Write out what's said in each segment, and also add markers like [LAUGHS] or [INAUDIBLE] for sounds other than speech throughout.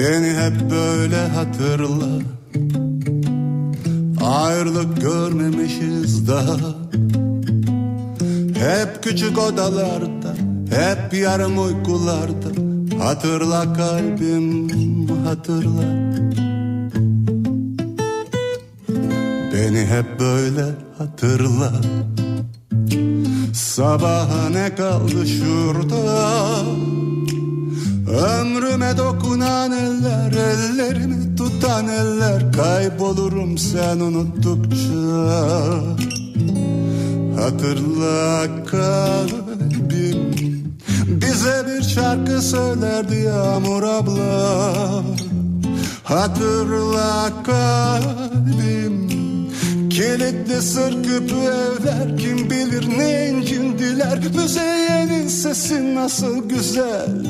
Beni hep böyle hatırla. Ayrılık görmemişiz daha. Hep küçük odalarda Hep yarım uykularda. Hatırla kalbim hatırla. Beni hep böyle hatırla. Sabaha ne kaldı şurada Ömrüme dokunan eller Ellerimi tutan eller Kaybolurum sen unuttukça. Hatırla kalbim Bize bir şarkı söylerdi Yağmur abla. Hatırla kalbim Kilitli sır küpü evler Kim bilir ne incindiler Müzeyyenin sesi nasıl güzel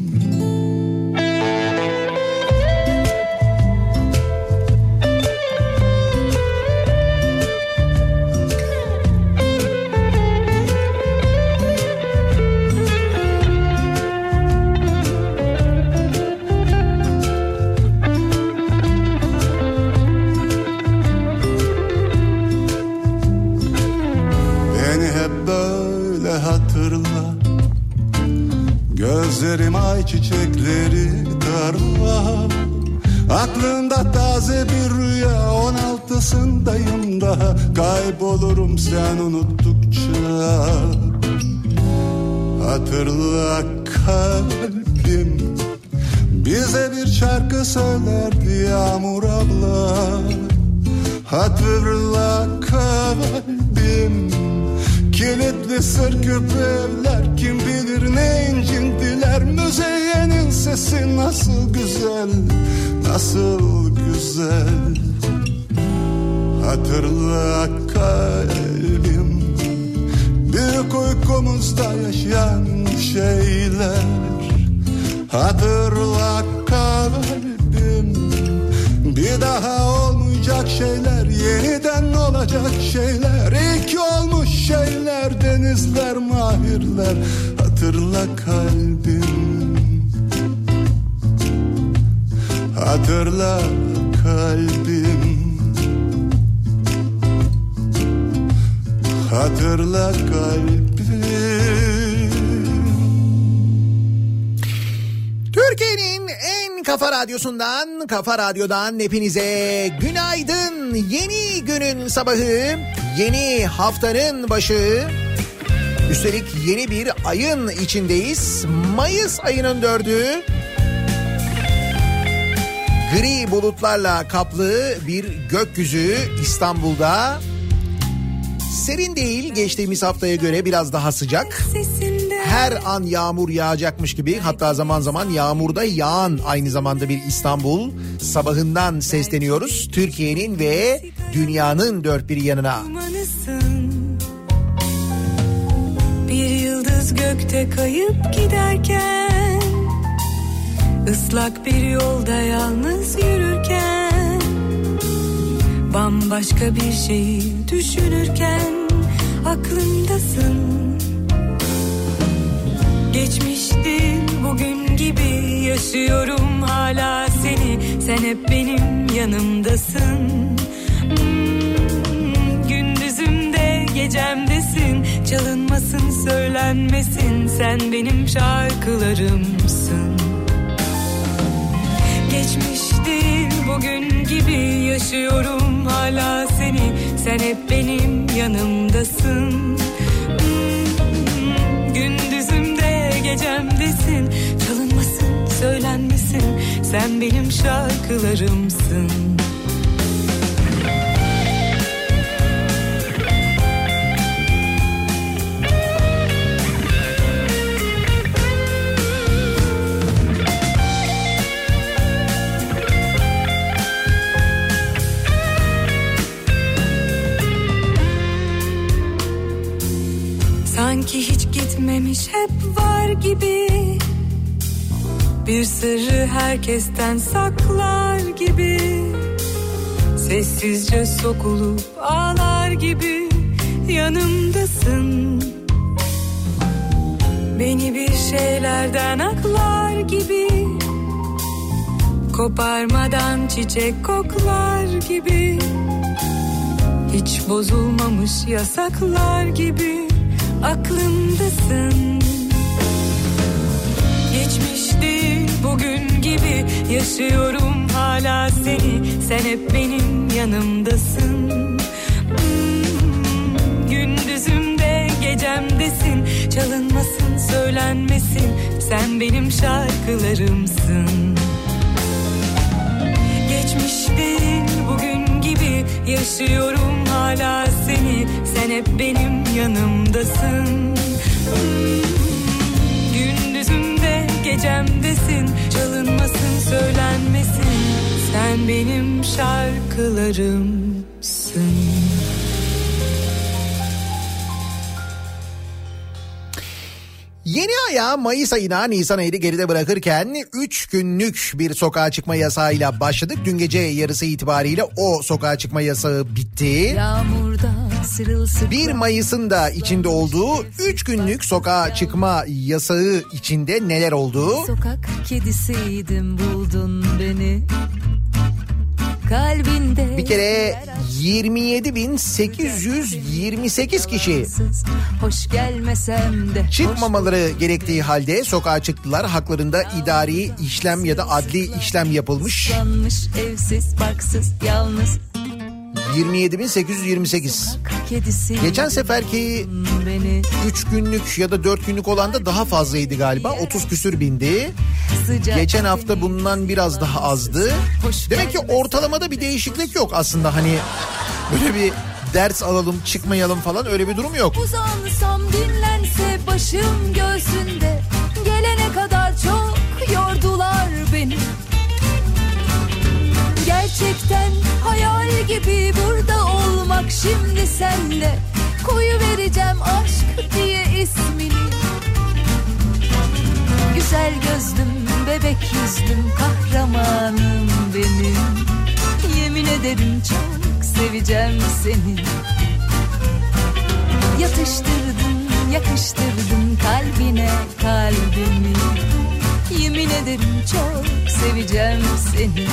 Hatırla kalbim Bize bir şarkı söylerdi Yağmur abla. Hatırla kalbim Kilitli sır küpü evler. Kim bilir ne incindiler Müzeyyenin sesi nasıl güzel Nasıl güzel. Hatırla kalbim şeyler Yeniden olacak şeyler. İlk olmuş şeyler Denizler mahirler. Hatırla kalbim. Hatırla kalbim. Hatırla kalbim kafa radyosundan, kafa radyodan hepinize günaydın. Yeni günün sabahı, yeni haftanın başı. Üstelik yeni bir ayın içindeyiz. Mayıs ayının dördü. Gri bulutlarla kaplı bir gökyüzü İstanbul'da. Serin değil geçtiğimiz haftaya göre biraz daha sıcak. Her an yağmur yağacakmış gibi hatta zaman zaman yağmurda yağan aynı zamanda bir İstanbul sabahından sesleniyoruz. Türkiye'nin ve dünyanın dört bir yanına. Bir yıldız gökte kayıp giderken ıslak bir yolda yalnız yürürken Bambaşka bir şeyi düşünürken aklımdasın Geçmişti bugün gibi yaşıyorum. Hala seni Sen hep benim yanımdasın. Hmm, Gündüzümde gecemdesin. Çalınmasın söylenmesin. Sen benim şarkılarımsın. Geçmişti bugün gibi yaşıyorum. Hala seni Sen hep benim yanımdasın gecemdesin Çalınmasın söylenmesin. Sen benim şarkılarımsın. Sanki hiç bitmemiş hep var gibi. Bir sırrı herkesten saklar gibi. Sessizce sokulup ağlar gibi. Yanımdasın. Beni bir şeylerden aklar gibi. Koparmadan çiçek koklar gibi. Hiç bozulmamış yasaklar gibi Aklımdasın. Geçmiş bugün gibi Yaşıyorum hala seni. Sen hep benim yanımdasın. Hmm, Gündüzümde gecemdesin. Çalınmasın söylenmesin. Sen benim şarkılarımsın. Geçmiş bugün Yaşıyorum hala seni. Sen hep benim yanımdasın. Gündüzümde gecemdesin. Çalınmasın söylenmesin. Sen benim şarkılarımsın Yeni aya Mayıs ayına Nisan ayını geride bırakırken 3 günlük bir sokağa çıkma yasağıyla başladık. Dün gece yarısı itibariyle o sokağa çıkma yasağı bitti. Yağmurda sırılsıklam 1 Mayıs'ın da içinde olduğu 3 günlük sokağa çıkma yasağı içinde neler oldu? Sokak kedisiydim buldun beni Kalbinde Bir kere 27.828 kişi Hoş gelmesem de çıkmamaları gerektiği halde sokağa çıktılar. Haklarında idari işlem ya da adli işlem yapılmış. Evsiz barksız yalnız 27.828. Sokak kedisiydim Geçen seferki buldun beni 3 günlük ya da 4 günlük olan da daha fazlaydı galiba. 30 küsür bindi. Geçen hafta bundan biraz daha azdı. Demek ki ortalamada bir değişiklik yok aslında hani böyle bir ders alalım çıkmayalım falan öyle bir durum yok. Uzansam dinlense başım göğsünde Gelene kadar çok yordular beni Gerçekten hayal gibi burada olmak şimdi senle. Koyu vereceğim aşk diye ismini. Güzel gözlüm, bebek yüzlüm, kahramanım benim. Yemin ederim çok seveceğim seni. Yatıştırdın, yakıştırdın kalbine kalbimi. Yemin ederim çok seveceğim seni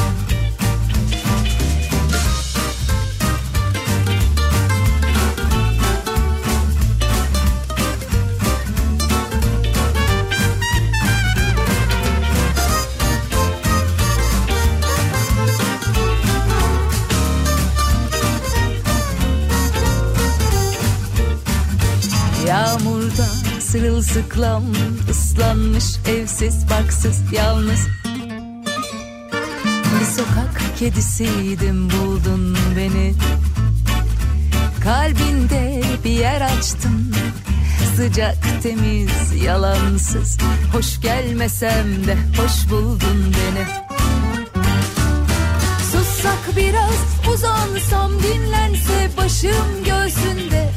sırılsıklam ıslanmış evsiz barksız yalnız. Bir sokak kedisiydim buldun beni. Kalbinde bir yer açtın Sıcak temiz yalansız. Hoş gelmesem de hoş buldun beni. Sussak biraz uzansam dinlense başım göğsünde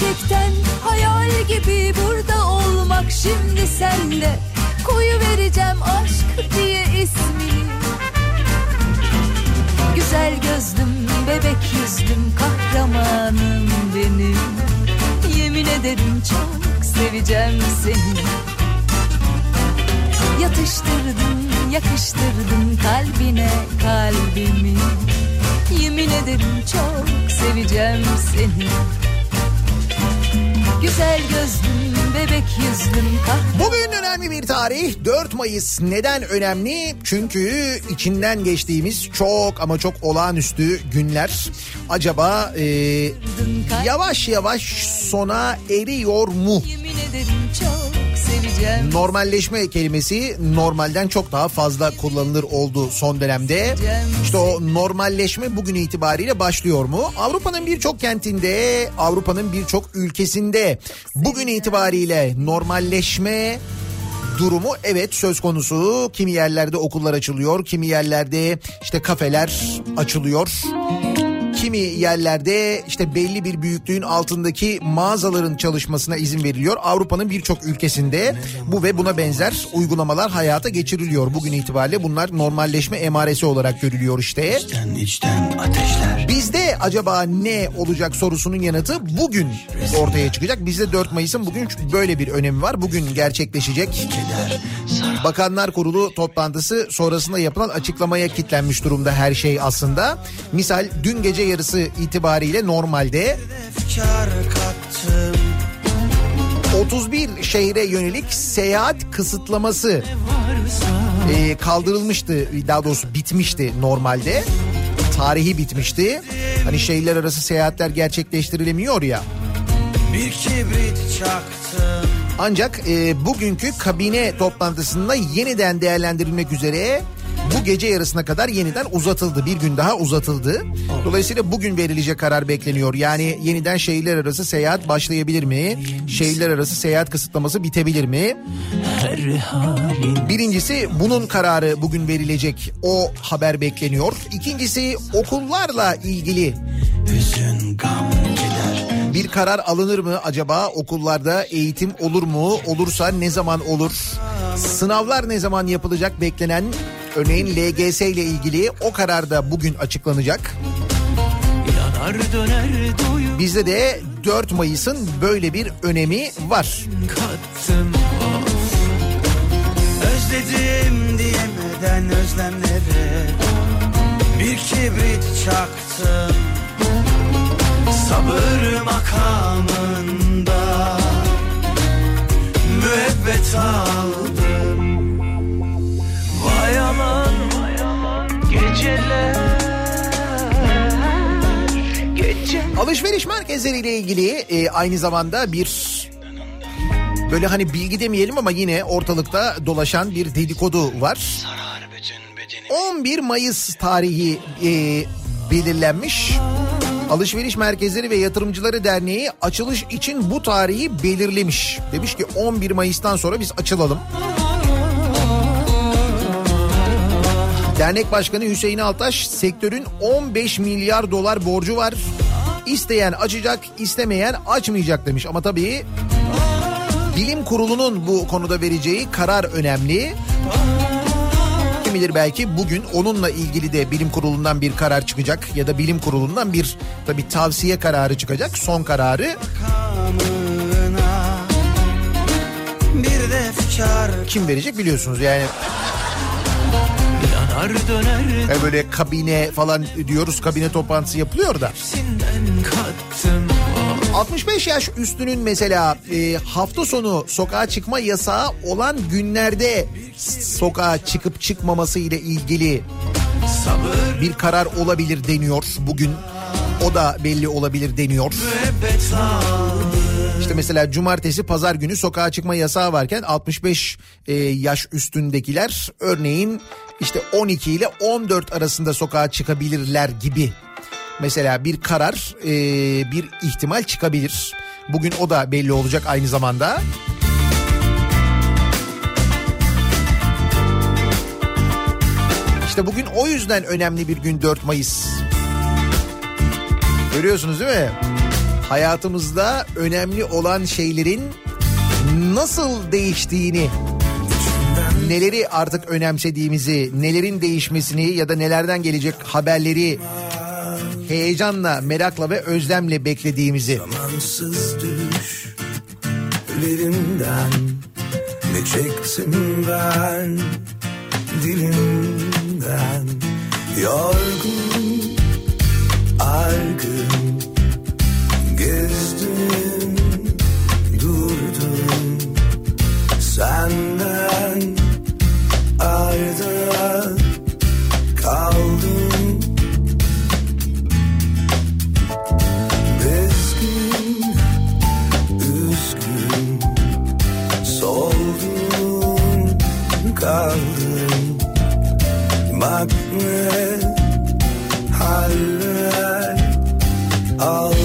Gerçekten hayal gibi burada olmak şimdi senle Koyu vereceğim aşk diye ismini Güzel gözlüm, bebek yüzlüm, kahramanım benim. Yemin ederim çok seveceğim seni. Yatıştırdın, yakıştırdın kalbine kalbimi. Yemin ederim çok seveceğim seni Güzel gözlüm, bebek yüzlüm, kahramanım Bugün önemli bir tarih 4 Mayıs. Neden önemli? Çünkü içinden geçtiğimiz çok ama çok olağanüstü günler acaba e, yavaş yavaş sona eriyor mu? Yemin ederim çok seveceğim Normalleşme kelimesi normalden çok daha fazla kullanılır oldu son dönemde. İşte o normalleşme bugün itibariyle başlıyor mu? Avrupa'nın birçok kentinde, Avrupa'nın birçok ülkesinde bugün itibariyle normalleşme durumu evet söz konusu. Kimi yerlerde okullar açılıyor, kimi yerlerde işte kafeler açılıyor. Kimi yerlerde işte belli bir büyüklüğün altındaki mağazaların çalışmasına izin veriliyor. Avrupa'nın birçok ülkesinde bu ve buna benzer uygulamalar hayata geçiriliyor. Bugün itibariyle bunlar normalleşme emaresi olarak görülüyor işte. İçten içten ateşler. Bizde acaba ne olacak sorusunun yanıtı bugün ortaya çıkacak. Bizde 4 Mayıs'ın bugün böyle bir önemi var. Bugün gerçekleşecek. Bakanlar Kurulu toplantısı sonrasında yapılan açıklamaya kitlenmiş durumda her şey aslında. Misal dün gece yarısı itibariyle normalde Efkar kattım 31 şehre yönelik seyahat kısıtlaması e, kaldırılmıştı. Daha doğrusu bitmişti normalde. Tarihi bitmişti. Hani şehirler arası seyahatler gerçekleştirilemiyor ya. Bir kibrit çaktım Ancak e, bugünkü kabine toplantısında yeniden değerlendirilmek üzere bu gece yarısına kadar yeniden uzatıldı. Bir gün daha uzatıldı. Dolayısıyla bugün verilecek karar bekleniyor. Yani yeniden şehirler arası seyahat başlayabilir mi? Şehirler arası seyahat kısıtlaması bitebilir mi? Birincisi bunun kararı bugün verilecek. O haber bekleniyor. İkincisi okullarla ilgili Hüzün gam bir karar alınır mı acaba okullarda eğitim olur mu? Olursa ne zaman olur? Sınavlar ne zaman yapılacak beklenen örneğin LGS ile ilgili o karar da bugün açıklanacak. Bizde de 4 Mayıs'ın böyle bir önemi var. kattım Özledim diyemeden özlemlere Bir kibrit çaktım Sabır makamında Müebbet aldım Vay aman geceler Gece Alışveriş merkezleriyle ilgili e, aynı zamanda bir böyle hani bilgi demeyelim ama yine ortalıkta dolaşan bir dedikodu var. sarar bütün bedeni 11 Mayıs tarihi e, belirlenmiş. Alışveriş Merkezleri ve Yatırımcıları Derneği açılış için bu tarihi belirlemiş. Demiş ki 11 Mayıs'tan sonra biz açılalım. Dernek Başkanı Hüseyin Altaş sektörün 15 milyar dolar borcu var. İsteyen açacak, istemeyen açmayacak demiş. Ama tabii bilim kurulunun bu konuda vereceği karar önemli. Kim bilir belki bugün onunla ilgili de bilim kurulundan bir karar çıkacak ya da bilim kurulundan bir tabii tavsiye kararı çıkacak. Son kararı kim verecek biliyorsunuz yani Yani böyle kabine falan diyoruz kabine toplantısı yapılıyor da. Sinden kattım 65 yaş üstünün mesela e, hafta sonu sokağa çıkma yasağı olan günlerde sokağa çıkıp çıkmaması ile ilgili bir karar olabilir deniyor bugün. O da belli olabilir deniyor. İşte mesela cumartesi pazar günü sokağa çıkma yasağı varken 65 e, yaş üstündekiler örneğin işte 12 ile 14 arasında sokağa çıkabilirler gibi. Mesela bir karar e, bir ihtimal çıkabilir. Bugün o da belli olacak aynı zamanda. İşte bugün o yüzden önemli bir gün 4 Mayıs. Görüyorsunuz değil mi? Hayatımızda önemli olan şeylerin nasıl değiştiğini, neleri artık önemsediğimizi, nelerin değişmesini ya da nelerden gelecek haberleri heyecanla, merakla ve özlemle beklediğimizi. Zamansız düşlerimden Ne çektim ben dilimden Yorgun, argın Gezdim, durdum Senden arda kaldım. Bak ne haller aldım.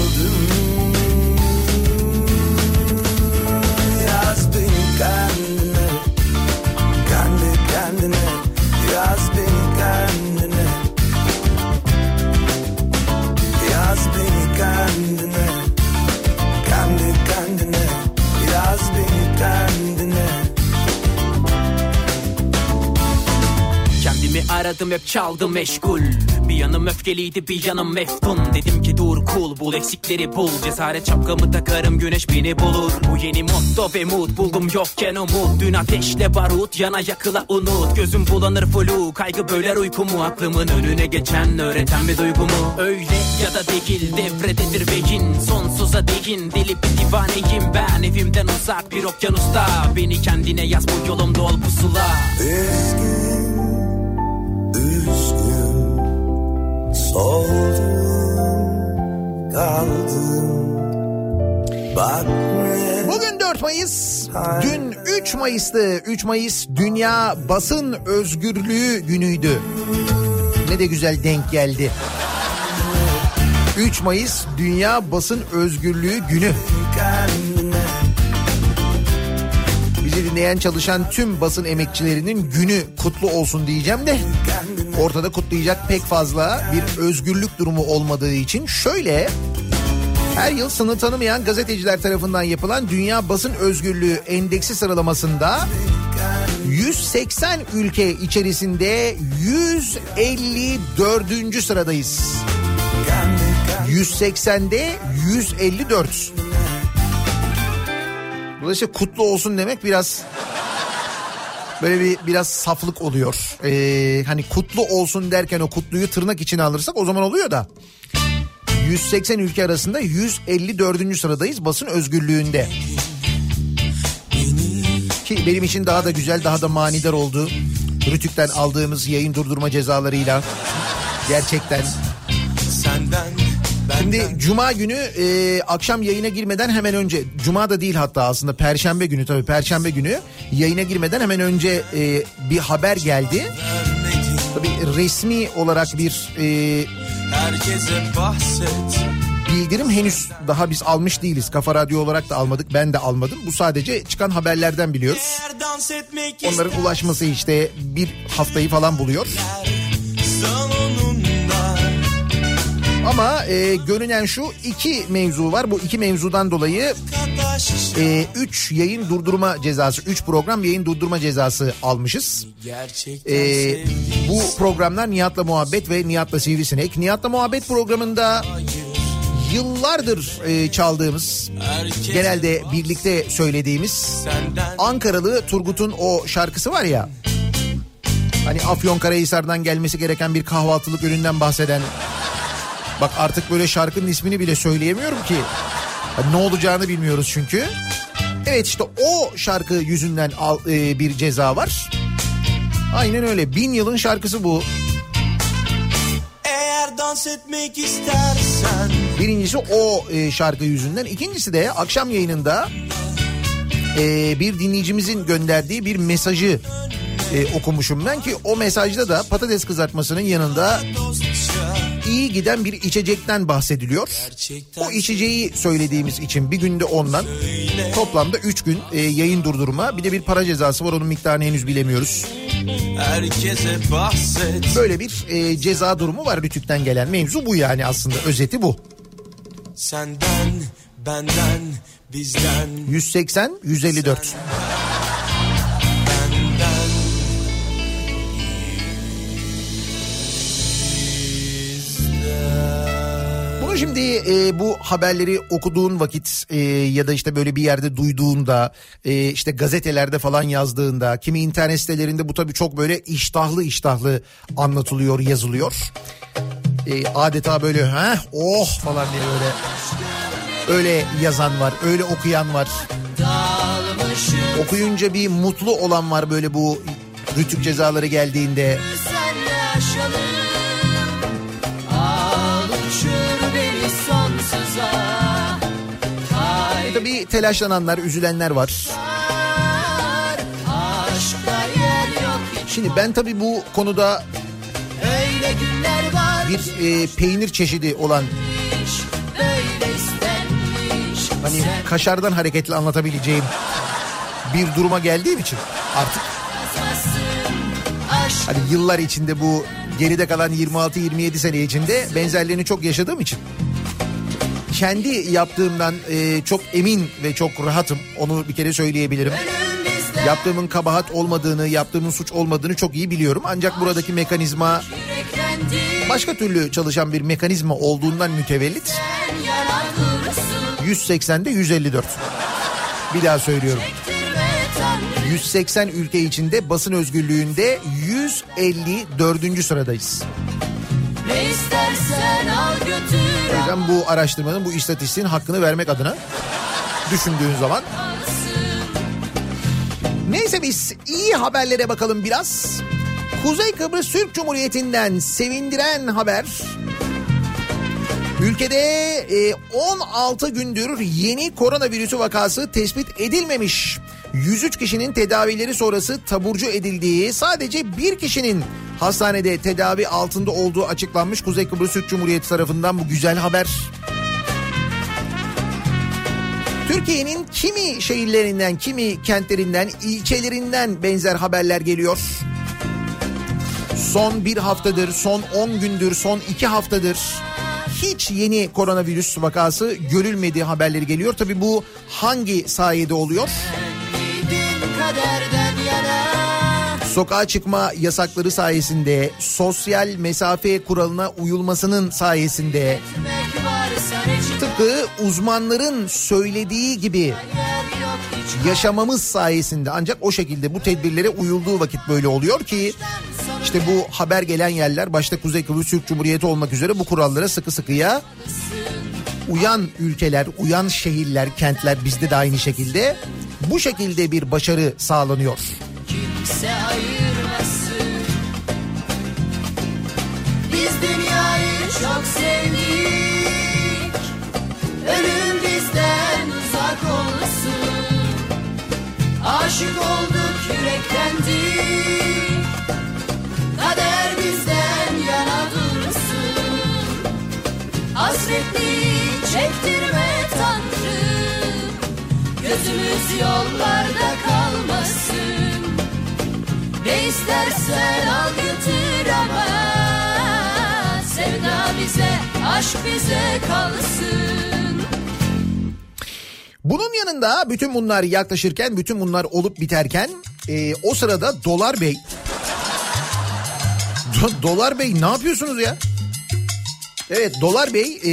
Aradım hep çaldı meşgul. Bir yanım öfkeliydi bir yanım meftun. Dedim ki dur cool bul eksikleri bul. Cesaret şapkamı takarım güneş beni bulur. Bu yeni motto ve mood buldum yokken umut. Dün ateşle barut yana yakıla unut. Gözüm bulanır flu kaygı böler uykumu. Aklımın önüne geçen öğreten bir duygumu. Öyle ya da değil devrededir beyin. Sonsuza değin deli bir divaneyim. Ben Evimden uzak bir okyanusta. Beni kendine yaz bu yolumda ol pusula. Üzgün, Bugün 4 Mayıs, dün 3 Mayıs'tı. 3 Mayıs Dünya Basın Özgürlüğü günüydü. Ne de güzel denk geldi. 3 Mayıs Dünya Basın Özgürlüğü günü. Bizi dinleyen çalışan tüm basın emekçilerinin günü kutlu olsun diyeceğim de ortada kutlayacak pek fazla bir özgürlük durumu olmadığı için şöyle her yıl sınır tanımayan gazeteciler tarafından yapılan Dünya Basın Özgürlüğü Endeksi sıralamasında 180 ülke içerisinde 154. sıradayız. 180'de 154. Dolayısıyla kutlu olsun demek biraz böyle bir biraz saflık oluyor. Ee, hani kutlu olsun derken o kutluyu tırnak içine alırsak o zaman oluyor da. 180 ülke arasında 154. sıradayız basın özgürlüğünde. Ki benim için daha da güzel daha da manidar oldu. Rütük'ten aldığımız yayın durdurma cezalarıyla. Gerçekten. Senden Şimdi cuma günü e, akşam yayına girmeden hemen önce cuma da değil hatta aslında perşembe günü tabii perşembe günü yayına girmeden hemen önce e, bir haber geldi. Tabii resmi olarak bir e, herkese bahset bildirim henüz daha biz almış değiliz. Kafa Radyo olarak da almadık ben de almadım. Bu sadece çıkan haberlerden biliyoruz. Onların ulaşması işte bir haftayı falan buluyor. salonunda Ama e, görünen şu iki mevzu var. Bu iki mevzudan dolayı e, üç yayın durdurma cezası, üç program yayın durdurma cezası almışız. E, bu programlar Nihat'la Muhabbet ve Nihat'la Sivrisinek. Nihat'la Muhabbet programında yıllardır e, çaldığımız, genelde birlikte söylediğimiz Ankaralı Turgut'un o şarkısı var ya. Hani Afyonkarahisar'dan gelmesi gereken bir kahvaltılık üründen bahseden. Bak artık böyle şarkının ismini bile söyleyemiyorum ki. Hani ne olacağını bilmiyoruz çünkü. Evet işte o şarkı yüzünden al, e, bir ceza var. Aynen öyle. Bin yılın şarkısı bu. Eğer dans etmek istersen Birincisi o e, şarkı yüzünden. İkincisi de akşam yayınında e, bir dinleyicimizin gönderdiği bir mesajı e, okumuşum ben ki o mesajda da patates kızartmasının yanında iyi giden bir içecekten bahsediliyor. O içeceği söylediğimiz için bir günde ondan toplamda 3 gün e, yayın durdurma bir de bir para cezası var onun miktarını henüz bilemiyoruz. herkese bahset Böyle bir e, ceza durumu var Rütük'ten gelen mevzu bu yani aslında özeti bu. senden benden bizden 180 154. benden Bunu şimdi e, bu haberleri okuduğun vakit e, ya da işte böyle bir yerde duyduğunda e, işte gazetelerde falan yazdığında kimi internet sitelerinde bu tabii çok böyle iştahlı iştahlı anlatılıyor yazılıyor. E, adeta böyle ha oh falan diye öyle öyle yazan var öyle okuyan var. Okuyunca bir mutlu olan var böyle bu rütük cezaları geldiğinde. Senle Tabii telaşlananlar, üzülenler var. Şimdi ben tabii bu konuda bir e, peynir çeşidi olan hani kaşardan hareketli anlatabileceğim bir duruma geldiğim için artık hani yıllar içinde bu geride kalan 26-27 sene içinde benzerlerini çok yaşadığım için kendi yaptığımdan e, çok emin ve çok rahatım onu bir kere söyleyebilirim. Yaptığımın kabahat olmadığını, yaptığımın suç olmadığını çok iyi biliyorum. Ancak buradaki mekanizma başka türlü çalışan bir mekanizma olduğundan mütevellit 180'de 154. Bir daha söylüyorum. 180 ülke içinde basın özgürlüğünde 154. sıradayız. Ne istersen yüzden bu araştırmanın bu istatistiğin hakkını vermek adına düşündüğün zaman. Neyse biz iyi haberlere bakalım biraz. Kuzey Kıbrıs Türk Cumhuriyeti'nden sevindiren haber. Ülkede e, 16 gündür yeni koronavirüsü vakası tespit edilmemiş. 103 kişinin tedavileri sonrası taburcu edildiği sadece bir kişinin hastanede tedavi altında olduğu açıklanmış Kuzey Kıbrıs Türk Cumhuriyeti tarafından bu güzel haber. Türkiye'nin kimi şehirlerinden, kimi kentlerinden, ilçelerinden benzer haberler geliyor. Son bir haftadır, son 10 gündür, son 2 haftadır hiç yeni koronavirüs vakası görülmediği haberleri geliyor. Tabii bu hangi sayede oluyor? Sokağa çıkma yasakları sayesinde, sosyal mesafe kuralına uyulmasının sayesinde, tıpkı uzmanların söylediği gibi yaşamamız sayesinde. Ancak o şekilde bu tedbirlere uyulduğu vakit böyle oluyor ki işte bu haber gelen yerler başta Kuzey Kıbrıs Türk Cumhuriyeti olmak üzere bu kurallara sıkı sıkıya uyan ülkeler, uyan şehirler, kentler bizde de aynı şekilde bu şekilde bir başarı sağlanıyor. kimse Biz dünyayı çok sevdik. Ölüm bizden uzak olsun. Aşık olduk yürektendik Kader bizden yana dursun. Hasretli çektirme Gözümüz yollarda kalmasın. Ne istersen al götür ama Sevda bize, aşk bize kalsın. Bunun yanında bütün bunlar yaklaşırken, bütün bunlar olup biterken e, o sırada Dolar Bey... Do- Dolar Bey ne yapıyorsunuz ya? Evet Dolar Bey e,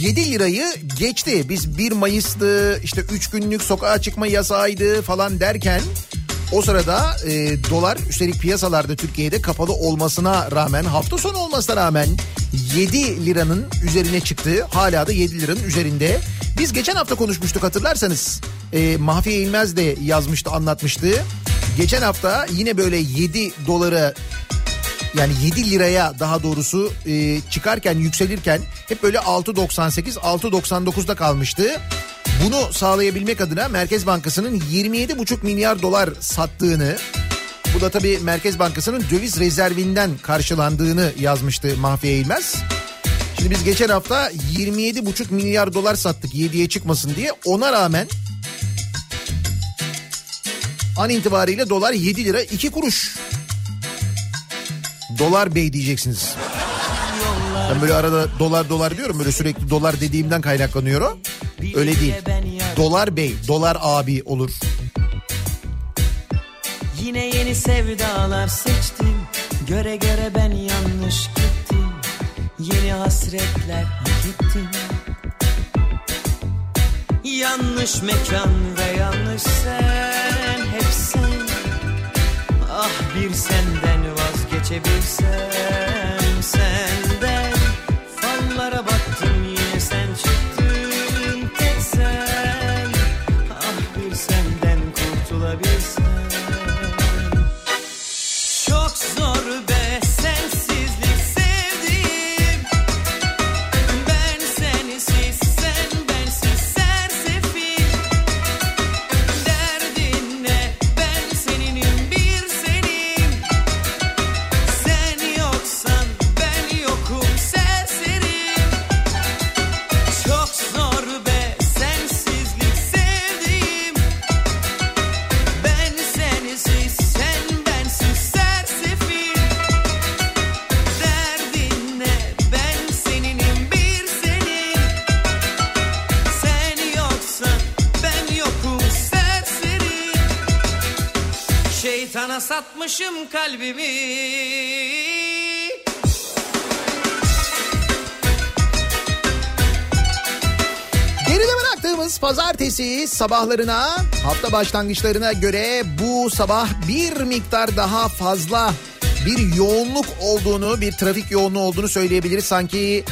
7 lirayı geçti. Biz 1 Mayıs'tı işte 3 günlük sokağa çıkma yasağıydı falan derken o sırada e, dolar üstelik piyasalarda Türkiye'de kapalı olmasına rağmen hafta sonu olmasına rağmen 7 liranın üzerine çıktı. Hala da 7 liranın üzerinde. Biz geçen hafta konuşmuştuk hatırlarsanız. E, Mahfiye İlmez de yazmıştı anlatmıştı. Geçen hafta yine böyle 7 dolara yani 7 liraya daha doğrusu e, çıkarken yükselirken hep böyle 6.98 6.99'da kalmıştı. Bunu sağlayabilmek adına Merkez Bankası'nın 27,5 milyar dolar sattığını bu da tabii Merkez Bankası'nın döviz rezervinden karşılandığını yazmıştı Mahfiye İlmez. Şimdi biz geçen hafta 27,5 milyar dolar sattık 7'ye çıkmasın diye. Ona rağmen an itibariyle dolar 7 lira 2 kuruş. Dolar bey diyeceksiniz. Ben böyle arada dolar dolar diyorum böyle sürekli dolar dediğimden kaynaklanıyor o. Öyle değil. Dolar bey, dolar abi olur. Yine yeni sevdalar seçtim Göre göre ben yanlış gittim Yeni hasretler hak ettim Yanlış mekan ve yanlış sen Hep Ah bir senden vazgeçebilsem Senden Şeytana satmışım kalbimi bıraktığımız pazartesi sabahlarına, hafta başlangıçlarına göre bu sabah bir miktar daha fazla bir yoğunluk olduğunu, bir trafik yoğunluğu olduğunu söyleyebiliriz. Sanki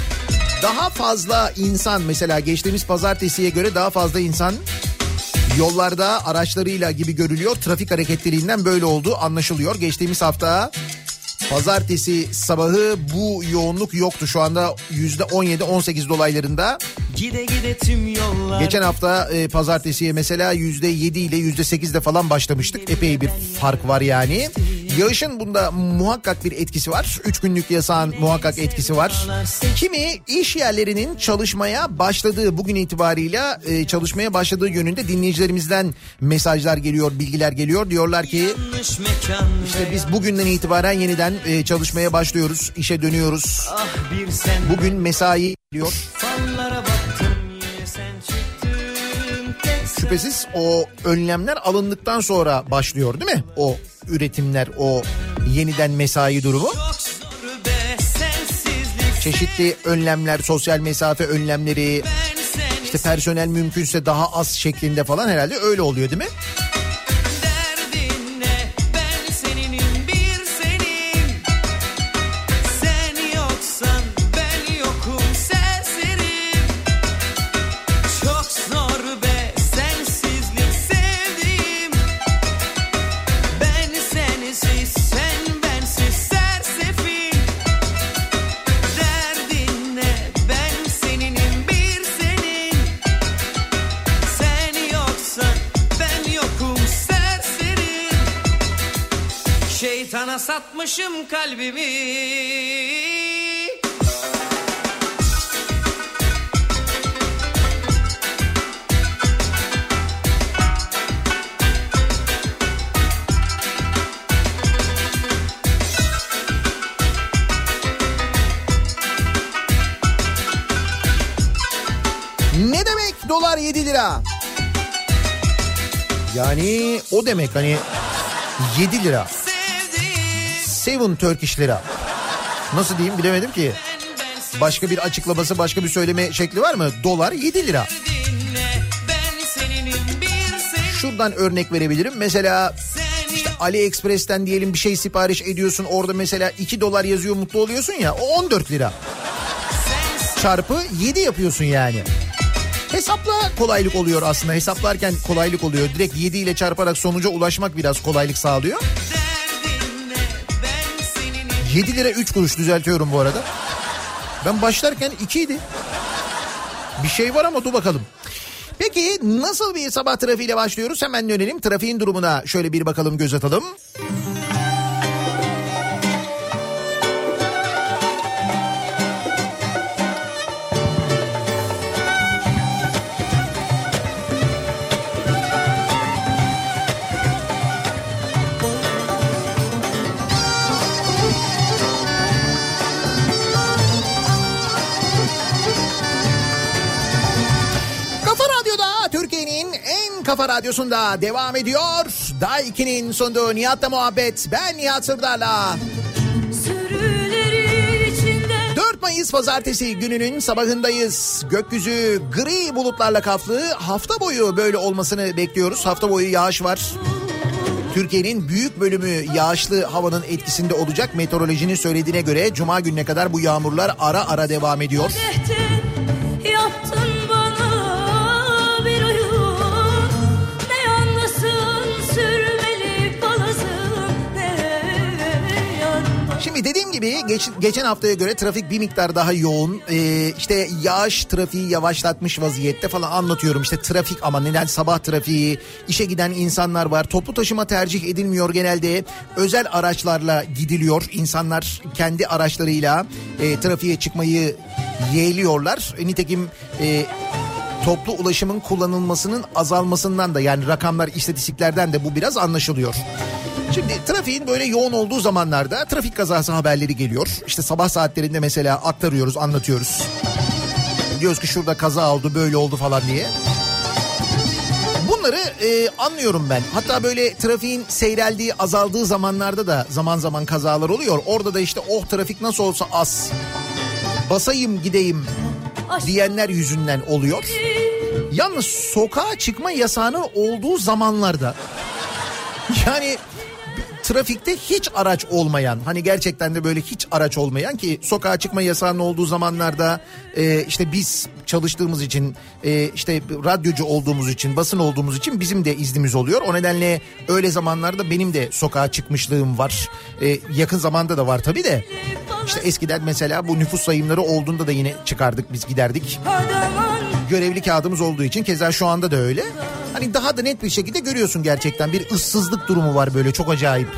daha fazla insan mesela geçtiğimiz pazartesiye göre daha fazla insan yollarda araçlarıyla gibi görülüyor. Trafik hareketliliğinden böyle olduğu anlaşılıyor. Geçtiğimiz hafta pazartesi sabahı bu yoğunluk yoktu. Şu anda %17-18 dolaylarında. Gide gide tüm yollar Geçen hafta e, pazartesiye mesela yüzde yedi ile yüzde sekizle falan başlamıştık. Epey bir fark var yani. Yağışın bunda muhakkak bir etkisi var. Üç günlük yasağın muhakkak etkisi var. Kimi iş yerlerinin çalışmaya başladığı bugün itibarıyla e, çalışmaya başladığı yönünde dinleyicilerimizden mesajlar geliyor, bilgiler geliyor. Diyorlar ki işte biz bugünden itibaren yeniden e, çalışmaya başlıyoruz, işe dönüyoruz. Bugün mesai sen şüphesiz o önlemler alındıktan sonra başlıyor değil mi? O üretimler, o yeniden mesai durumu. Çeşitli önlemler, sosyal mesafe önlemleri, işte personel mümkünse daha az şeklinde falan herhalde öyle oluyor değil mi? Satmışım kalbimi Ne demek dolar 7 lira? Yani o demek hani 7 lira. Seven Turkish lira. Nasıl diyeyim bilemedim ki. Başka bir açıklaması, başka bir söyleme şekli var mı? Dolar 7 lira. Şuradan örnek verebilirim. Mesela işte AliExpress'ten diyelim bir şey sipariş ediyorsun. Orada mesela 2 dolar yazıyor mutlu oluyorsun ya. O 14 lira. Çarpı 7 yapıyorsun yani. Hesapla kolaylık oluyor aslında. Hesaplarken kolaylık oluyor. Direkt 7 ile çarparak sonuca ulaşmak biraz kolaylık sağlıyor. 7 lira 3 kuruş düzeltiyorum bu arada. Ben başlarken 2 idi. Bir şey var ama dur bakalım. Peki nasıl bir sabah trafiğiyle başlıyoruz? Hemen dönelim. Trafiğin durumuna şöyle bir bakalım göz atalım. Kafa kafa radyosunda devam ediyor. Day 2'nin sunduğu Nihat'la muhabbet. Ben Nihat Sırdar'la. Sürülerin içinde 4 Mayıs pazartesi gününün sabahındayız. Gökyüzü gri bulutlarla kaplı. Hafta boyu böyle olmasını bekliyoruz. Hafta boyu yağış var. Türkiye'nin büyük bölümü yağışlı havanın etkisinde olacak. Meteorolojinin söylediğine göre cuma gününe kadar bu yağmurlar ara ara devam ediyor. Dehten gibi geç- geçen haftaya göre trafik bir miktar daha yoğun. Ee, işte yağış trafiği yavaşlatmış vaziyette falan anlatıyorum. İşte trafik ama neden sabah trafiği, işe giden insanlar var. Toplu taşıma tercih edilmiyor genelde. Özel araçlarla gidiliyor. İnsanlar kendi araçlarıyla e, trafiğe çıkmayı yeğliyorlar. E, nitekim e, toplu ulaşımın kullanılmasının azalmasından da yani rakamlar istatistiklerden de bu biraz anlaşılıyor. Şimdi trafiğin böyle yoğun olduğu zamanlarda trafik kazası haberleri geliyor. İşte sabah saatlerinde mesela aktarıyoruz, anlatıyoruz. Diyoruz ki şurada kaza oldu, böyle oldu falan diye. Bunlar Bunları e, anlıyorum ben. Hatta böyle trafiğin seyreldiği, azaldığı zamanlarda da zaman zaman kazalar oluyor. Orada da işte oh trafik nasıl olsa az. Basayım gideyim diyenler yüzünden oluyor. Yalnız sokağa çıkma yasağının olduğu zamanlarda yani trafikte hiç araç olmayan hani gerçekten de böyle hiç araç olmayan ki sokağa çıkma yasağının olduğu zamanlarda e, işte biz çalıştığımız için e, işte radyocu olduğumuz için basın olduğumuz için bizim de iznimiz oluyor. O nedenle öyle zamanlarda benim de sokağa çıkmışlığım var. E, yakın zamanda da var tabii de. İşte eskiden mesela bu nüfus sayımları olduğunda da yine çıkardık biz giderdik. Görevli kağıdımız olduğu için keza şu anda da öyle. Hani daha da net bir şekilde görüyorsun gerçekten bir ıssızlık durumu var böyle çok acayip.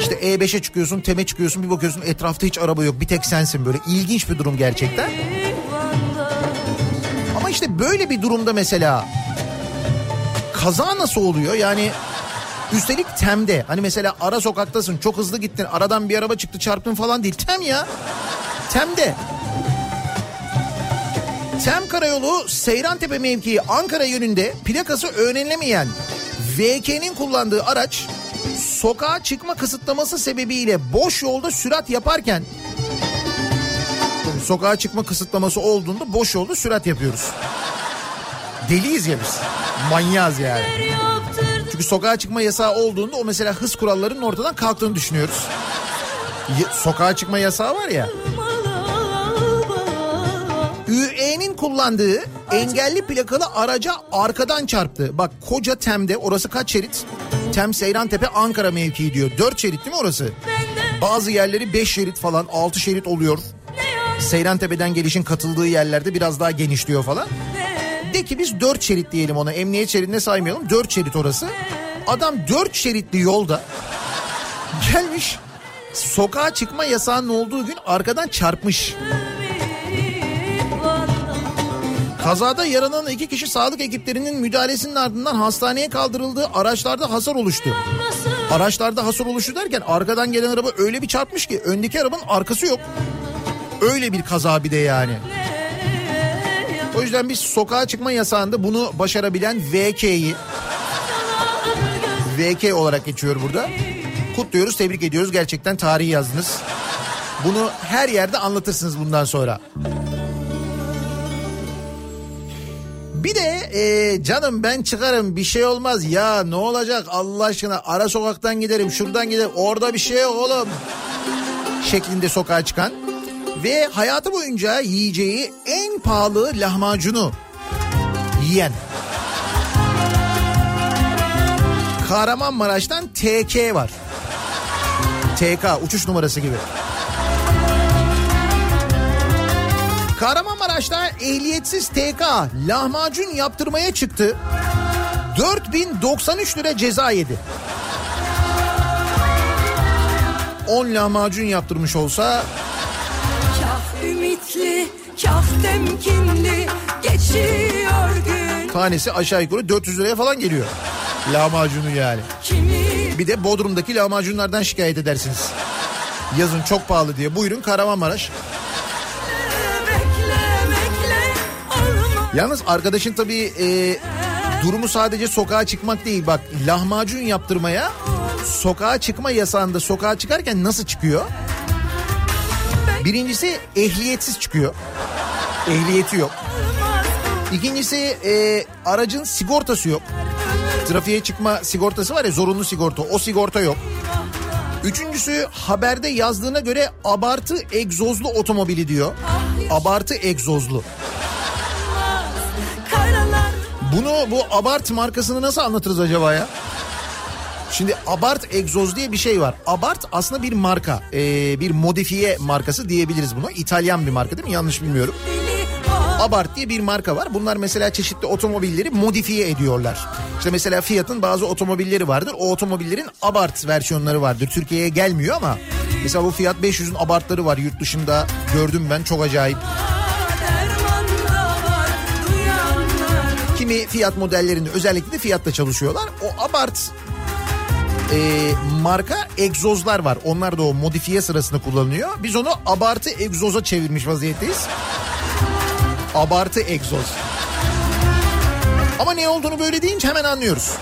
İşte E5'e çıkıyorsun, TEM'e çıkıyorsun bir bakıyorsun etrafta hiç araba yok bir tek sensin böyle ilginç bir durum gerçekten. Ama işte böyle bir durumda mesela kaza nasıl oluyor yani üstelik TEM'de hani mesela ara sokaktasın çok hızlı gittin aradan bir araba çıktı çarptın falan değil TEM ya TEM'de. Tem Karayolu Seyrantepe mevkii Ankara yönünde plakası öğrenilemeyen VK'nin kullandığı araç sokağa çıkma kısıtlaması sebebiyle boş yolda sürat yaparken sokağa çıkma kısıtlaması olduğunda boş yolda sürat yapıyoruz. Deliyiz ya biz. Manyaz yani. Çünkü sokağa çıkma yasağı olduğunda o mesela hız kurallarının ortadan kalktığını düşünüyoruz. Sokağa çıkma yasağı var ya. Kullandığı engelli plakalı araca arkadan çarptı. Bak koca Tem'de orası kaç şerit? Tem Seyrantepe Ankara mevkii diyor. 4 şerit değil mi orası? Bazı yerleri 5 şerit falan 6 şerit oluyor. Seyrantepe'den gelişin katıldığı yerlerde biraz daha genişliyor falan. De ki biz 4 şerit diyelim ona. Emniyet şeridine saymayalım. 4 şerit orası. Adam 4 şeritli yolda gelmiş sokağa çıkma yasağının olduğu gün arkadan çarpmış. Kazada yaralanan iki kişi sağlık ekiplerinin müdahalesinin ardından hastaneye kaldırıldığı araçlarda hasar oluştu. Araçlarda hasar oluştu derken arkadan gelen araba öyle bir çarpmış ki öndeki arabanın arkası yok. Öyle bir kaza bir de yani. O yüzden biz sokağa çıkma yasağında bunu başarabilen VK'yi VK olarak geçiyor burada. Kutluyoruz, tebrik ediyoruz. Gerçekten tarihi yazdınız. Bunu her yerde anlatırsınız bundan sonra. E, canım ben çıkarım bir şey olmaz. Ya ne olacak Allah aşkına? Ara sokaktan giderim şuradan giderim. Orada bir şey yok oğlum. Şeklinde sokağa çıkan ve hayatı boyunca yiyeceği en pahalı lahmacunu yiyen. Kahramanmaraş'tan TK var. TK uçuş numarası gibi. Kahramanmaraş'ta ehliyetsiz TK lahmacun yaptırmaya çıktı. 4093 lira ceza yedi. 10 lahmacun yaptırmış olsa Kah ümitli, kah temkinli geçiyor gün. tanesi aşağı yukarı 400 liraya falan geliyor. Lahmacunu yani. Kimi Bir de Bodrum'daki lahmacunlardan şikayet edersiniz. Yazın çok pahalı diye. Buyurun Kahramanmaraş. Yalnız arkadaşın tabii e, durumu sadece sokağa çıkmak değil. Bak lahmacun yaptırmaya sokağa çıkma yasağında sokağa çıkarken nasıl çıkıyor? Birincisi ehliyetsiz çıkıyor. Ehliyeti yok. İkincisi e, aracın sigortası yok. Trafiğe çıkma sigortası var ya zorunlu sigorta. O sigorta yok. Üçüncüsü haberde yazdığına göre abartı egzozlu otomobili diyor. Abartı egzozlu. Bunu bu Abart markasını nasıl anlatırız acaba ya? Şimdi Abart egzoz diye bir şey var. Abart aslında bir marka. Ee, bir modifiye markası diyebiliriz buna. İtalyan bir marka değil mi? Yanlış bilmiyorum. Abart diye bir marka var. Bunlar mesela çeşitli otomobilleri modifiye ediyorlar. İşte mesela Fiat'ın bazı otomobilleri vardır. O otomobillerin Abart versiyonları vardır. Türkiye'ye gelmiyor ama mesela bu Fiat 500'ün Abart'ları var yurt dışında. Gördüm ben çok acayip. Kimi Fiat modellerinde özellikle de Fiat'ta çalışıyorlar. O Abart e, marka egzozlar var. Onlar da o modifiye sırasında kullanılıyor. Biz onu abartı egzoza çevirmiş vaziyetteyiz. Abartı egzoz. Ama ne olduğunu böyle deyince hemen anlıyoruz.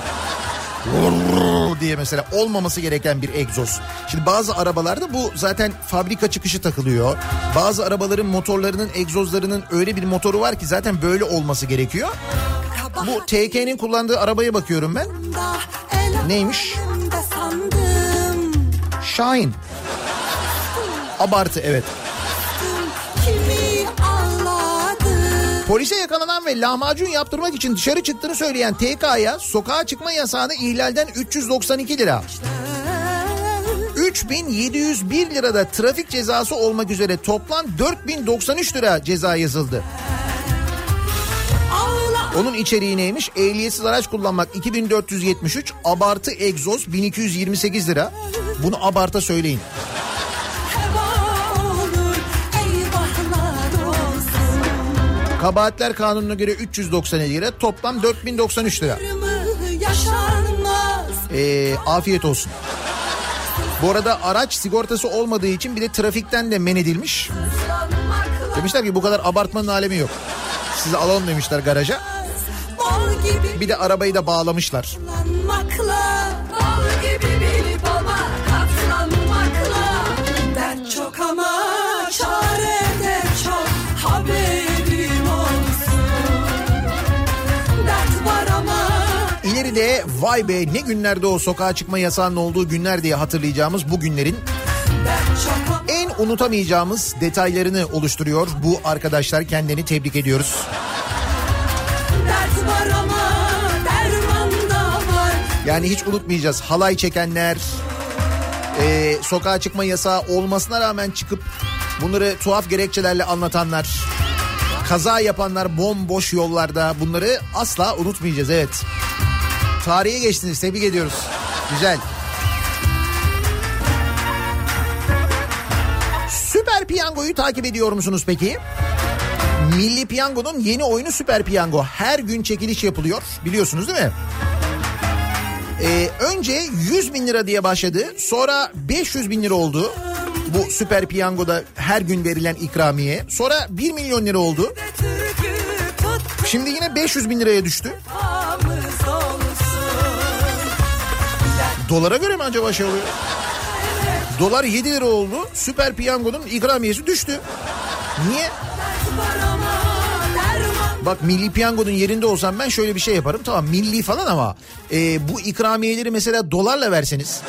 diye mesela olmaması gereken bir egzoz. Şimdi bazı arabalarda bu zaten fabrika çıkışı takılıyor. Bazı arabaların motorlarının egzozlarının öyle bir motoru var ki zaten böyle olması gerekiyor. Bu TK'nin kullandığı arabaya bakıyorum ben. Neymiş? Şahin. Abartı evet. Polise yakalanan ve lahmacun yaptırmak için dışarı çıktığını söyleyen TK'ya sokağa çıkma yasağını ihlalden 392 lira. 3701 lirada trafik cezası olmak üzere toplam 4093 lira ceza yazıldı. Onun içeriği neymiş? Ehliyetsiz araç kullanmak 2473, abartı egzoz 1228 lira. Bunu abarta söyleyin. Kabahatler kanununa göre 397 lira, toplam 4093 lira. Ee, afiyet olsun. Bu arada araç sigortası olmadığı için bir de trafikten de men edilmiş. Demişler ki bu kadar abartmanın alemi yok. Sizi alalım demişler garaja. Bir de arabayı da bağlamışlar. İleride vay be ne günlerde o sokağa çıkma yasağının olduğu günler diye hatırlayacağımız bu günlerin en unutamayacağımız detaylarını oluşturuyor. Bu arkadaşlar kendini tebrik ediyoruz. Yani hiç unutmayacağız. Halay çekenler, e, sokağa çıkma yasağı olmasına rağmen çıkıp bunları tuhaf gerekçelerle anlatanlar, kaza yapanlar bomboş yollarda bunları asla unutmayacağız evet. Tarihe geçtiniz tebrik ediyoruz. Güzel. Süper Piyango'yu takip ediyor musunuz peki? Milli Piyango'nun yeni oyunu Süper Piyango. Her gün çekiliş yapılıyor biliyorsunuz değil mi? Ee, önce 100 bin lira diye başladı. Sonra 500 bin lira oldu. Bu süper piyangoda her gün verilen ikramiye. Sonra 1 milyon lira oldu. Şimdi yine 500 bin liraya düştü. Dolara göre mi acaba şey oluyor? Dolar 7 lira oldu. Süper piyangonun ikramiyesi düştü. Niye? Bak milli piyangonun yerinde olsam ben şöyle bir şey yaparım. Tamam milli falan ama e, bu ikramiyeleri mesela dolarla verseniz.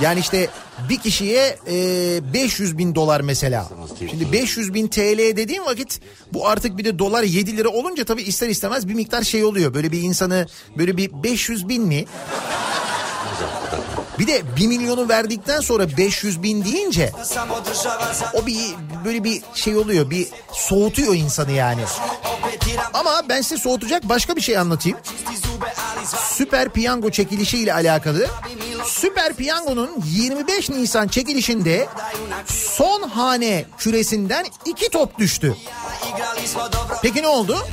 Yani işte bir kişiye e, 500 bin dolar mesela. Şimdi 500 bin TL dediğim vakit bu artık bir de dolar 7 lira olunca tabii ister istemez bir miktar şey oluyor. Böyle bir insanı böyle bir 500 bin mi? Bir de 1 milyonu verdikten sonra 500 bin deyince o bir böyle bir şey oluyor bir soğutuyor insanı yani. Ama ben size soğutacak başka bir şey anlatayım. Süper Piyango çekilişi ile alakalı. Süper Piyango'nun 25 Nisan çekilişinde son hane küresinden iki top düştü. Peki ne oldu?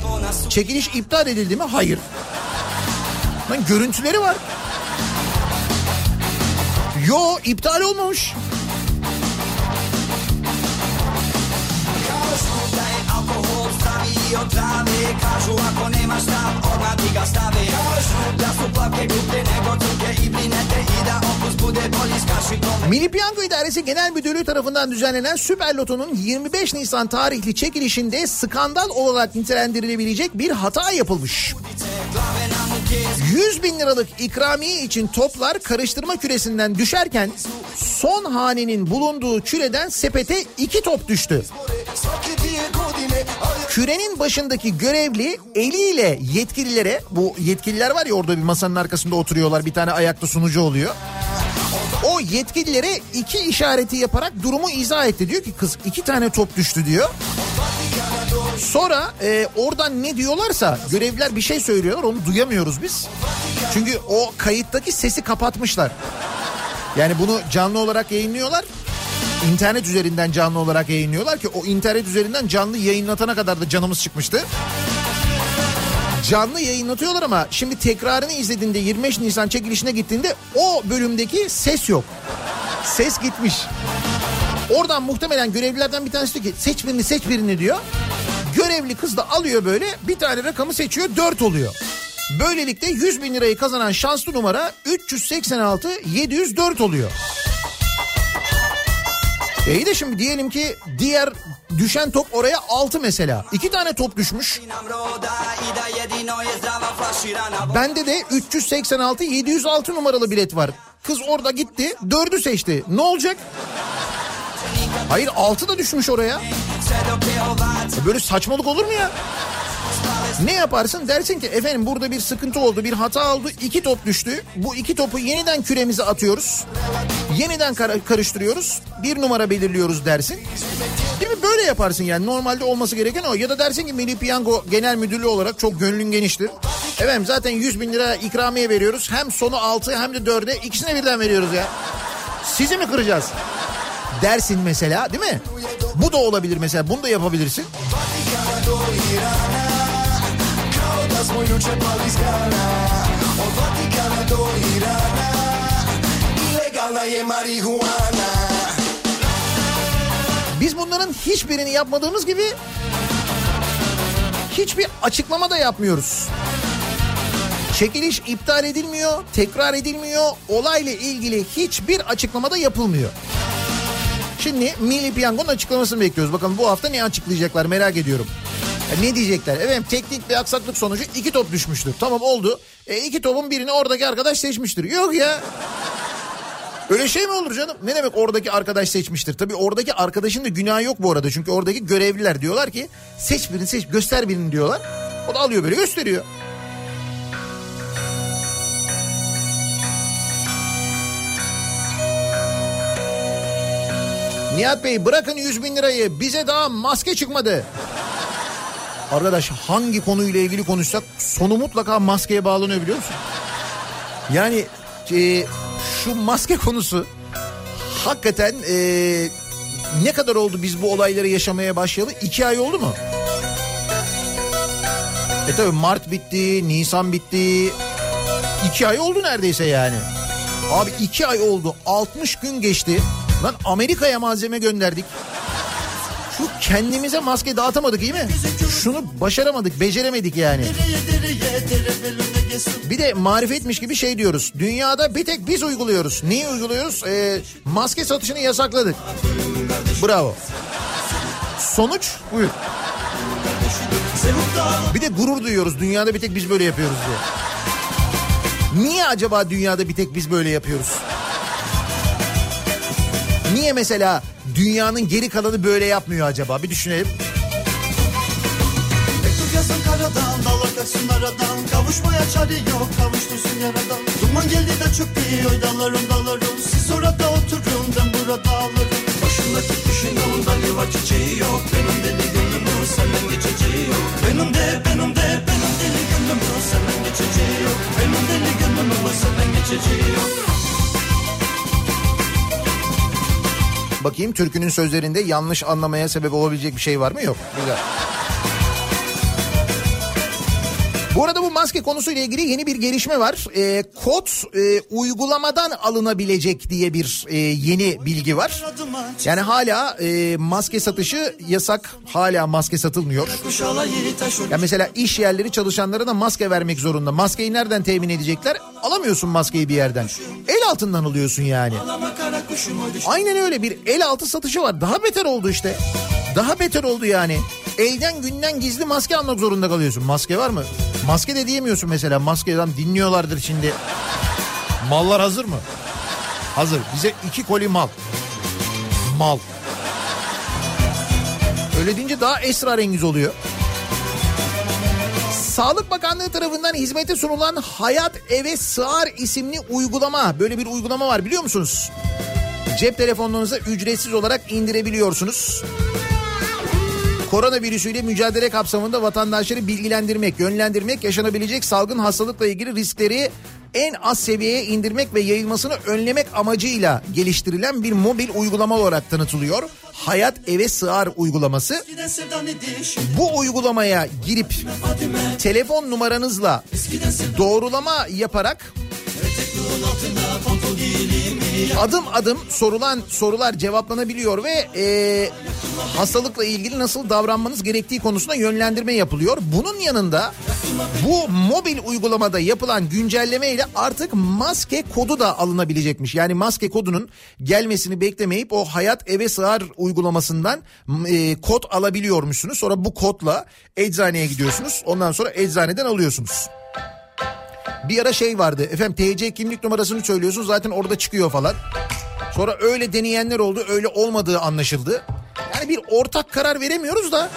Çekiliş iptal edildi mi? Hayır. Lan görüntüleri var. Yo iptal olmamış. Milli Piyango İdaresi Genel Müdürlüğü tarafından düzenlenen Süper Loto'nun 25 Nisan tarihli çekilişinde skandal olarak nitelendirilebilecek bir hata yapılmış. 100 bin liralık ikramiye için toplar karıştırma küresinden düşerken son hanenin bulunduğu küreden sepete iki top düştü. Kürenin başındaki görevli eliyle yetkililere bu yetkililer var ya orada bir masanın arkasında oturuyorlar bir tane ayakta sunucu oluyor. O yetkililere iki işareti yaparak durumu izah etti. Diyor ki kız iki tane top düştü diyor. Sonra e, oradan ne diyorlarsa görevliler bir şey söylüyorlar onu duyamıyoruz biz. Çünkü o kayıttaki sesi kapatmışlar. Yani bunu canlı olarak yayınlıyorlar. İnternet üzerinden canlı olarak yayınlıyorlar ki o internet üzerinden canlı yayınlatana kadar da canımız çıkmıştı. Canlı yayınlatıyorlar ama şimdi tekrarını izlediğinde 25 Nisan çekilişine gittiğinde o bölümdeki ses yok. Ses gitmiş. Oradan muhtemelen görevlilerden bir tanesi diyor ki seç birini seç birini diyor. Görevli kız da alıyor böyle bir tane rakamı seçiyor 4 oluyor. Böylelikle 100 bin lirayı kazanan şanslı numara 386 704 oluyor. E iyi de şimdi diyelim ki diğer düşen top oraya 6 mesela. 2 tane top düşmüş. Bende de 386 706 numaralı bilet var. Kız orada gitti 4'ü seçti. Ne olacak? Hayır 6 da düşmüş oraya. Böyle saçmalık olur mu ya? Ne yaparsın? Dersin ki efendim burada bir sıkıntı oldu, bir hata oldu. iki top düştü. Bu iki topu yeniden küremize atıyoruz. Yeniden kar- karıştırıyoruz. Bir numara belirliyoruz dersin. Değil mi? Böyle yaparsın yani. Normalde olması gereken o. Ya da dersin ki Milli Piyango Genel Müdürlüğü olarak çok gönlün geniştir. Efendim zaten 100 bin lira ikramiye veriyoruz. Hem sonu 6 hem de 4'e ikisine birden veriyoruz ya. Sizi mi kıracağız? Dersin mesela değil mi? Bu da olabilir mesela. Bunu da yapabilirsin. Biz bunların hiçbirini yapmadığımız gibi hiçbir açıklama da yapmıyoruz. Çekiliş iptal edilmiyor, tekrar edilmiyor. Olayla ilgili hiçbir açıklama da yapılmıyor. Şimdi Milli Piyango'nun açıklamasını bekliyoruz. Bakalım bu hafta ne açıklayacaklar merak ediyorum. Ne diyecekler? Efendim teknik bir aksaklık sonucu iki top düşmüştür. Tamam oldu. E iki topun birini oradaki arkadaş seçmiştir. Yok ya. Öyle şey mi olur canım? Ne demek oradaki arkadaş seçmiştir? Tabii oradaki arkadaşın da günahı yok bu arada. Çünkü oradaki görevliler diyorlar ki seç birini seç göster birini diyorlar. O da alıyor böyle gösteriyor. Nihat Bey bırakın 100 bin lirayı bize daha maske çıkmadı. Arkadaş hangi konuyla ilgili konuşsak sonu mutlaka maskeye bağlanıyor biliyor musun? Yani e, şu maske konusu hakikaten e, ne kadar oldu biz bu olayları yaşamaya başlayalı? İki ay oldu mu? E tabi Mart bitti, Nisan bitti. İki ay oldu neredeyse yani. Abi iki ay oldu. 60 gün geçti. Lan Amerika'ya malzeme gönderdik. Şu kendimize maske dağıtamadık iyi mi? Şunu başaramadık, beceremedik yani. Bir de marifetmiş gibi şey diyoruz. Dünyada bir tek biz uyguluyoruz. Neyi uyguluyoruz? Ee, maske satışını yasakladık. Bravo. Sonuç buyur. Bir de gurur duyuyoruz. Dünyada bir tek biz böyle yapıyoruz diye. Niye acaba dünyada bir tek biz böyle yapıyoruz? Niye mesela dünyanın geri kalanı böyle yapmıyor acaba? Bir düşünelim. Karadan dal akarsın aradan. Kavuşmaya çare yok kavuştursun yaradan. Duman geldi de çöktü oy dalarım dalarım. Siz orada oturun ben burada ağlarım. Başındaki kuşun yolunda yuva çiçeği yok. Benim deli gönlümün senden geçeceği yok. Benim de benim de benim deli gönlümün senden geçeceği yok. Benim deli gönlümün senden geçeceği yok Bakayım türkünün sözlerinde yanlış anlamaya sebep olabilecek bir şey var mı? Yok. Güzel. Bu arada bu maske konusuyla ilgili yeni bir gelişme var. Ee, kod e, uygulamadan alınabilecek diye bir e, yeni bilgi var. Yani hala e, maske satışı yasak. Hala maske satılmıyor. Ya mesela iş yerleri çalışanlarına maske vermek zorunda. Maskeyi nereden temin edecekler? Alamıyorsun maskeyi bir yerden. El altından alıyorsun yani. Aynen öyle bir el altı satışı var. Daha beter oldu işte. Daha beter oldu yani. Elden günden gizli maske almak zorunda kalıyorsun. Maske var mı? Maske de diyemiyorsun mesela. Maskeden dinliyorlardır şimdi. Mallar hazır mı? Hazır. Bize iki koli mal. Mal. Öyle deyince daha esrarengiz oluyor. Sağlık Bakanlığı tarafından hizmete sunulan Hayat Eve Sığar isimli uygulama. Böyle bir uygulama var biliyor musunuz? Cep telefonlarınıza ücretsiz olarak indirebiliyorsunuz. Koronavirüsüyle mücadele kapsamında vatandaşları bilgilendirmek, yönlendirmek, yaşanabilecek salgın hastalıkla ilgili riskleri en az seviyeye indirmek ve yayılmasını önlemek amacıyla geliştirilen bir mobil uygulama olarak tanıtılıyor. Hayat Eve Sığar uygulaması. Bu uygulamaya girip telefon numaranızla doğrulama yaparak Adım adım sorulan sorular cevaplanabiliyor ve e, hastalıkla ilgili nasıl davranmanız gerektiği konusunda yönlendirme yapılıyor. Bunun yanında bu mobil uygulamada yapılan güncelleme ile artık maske kodu da alınabilecekmiş. Yani maske kodunun gelmesini beklemeyip o hayat eve sığar uygulamasından e, kod alabiliyormuşsunuz. Sonra bu kodla eczaneye gidiyorsunuz. Ondan sonra eczaneden alıyorsunuz. Bir ara şey vardı efendim TC kimlik numarasını söylüyorsun zaten orada çıkıyor falan. Sonra öyle deneyenler oldu öyle olmadığı anlaşıldı. Yani bir ortak karar veremiyoruz da.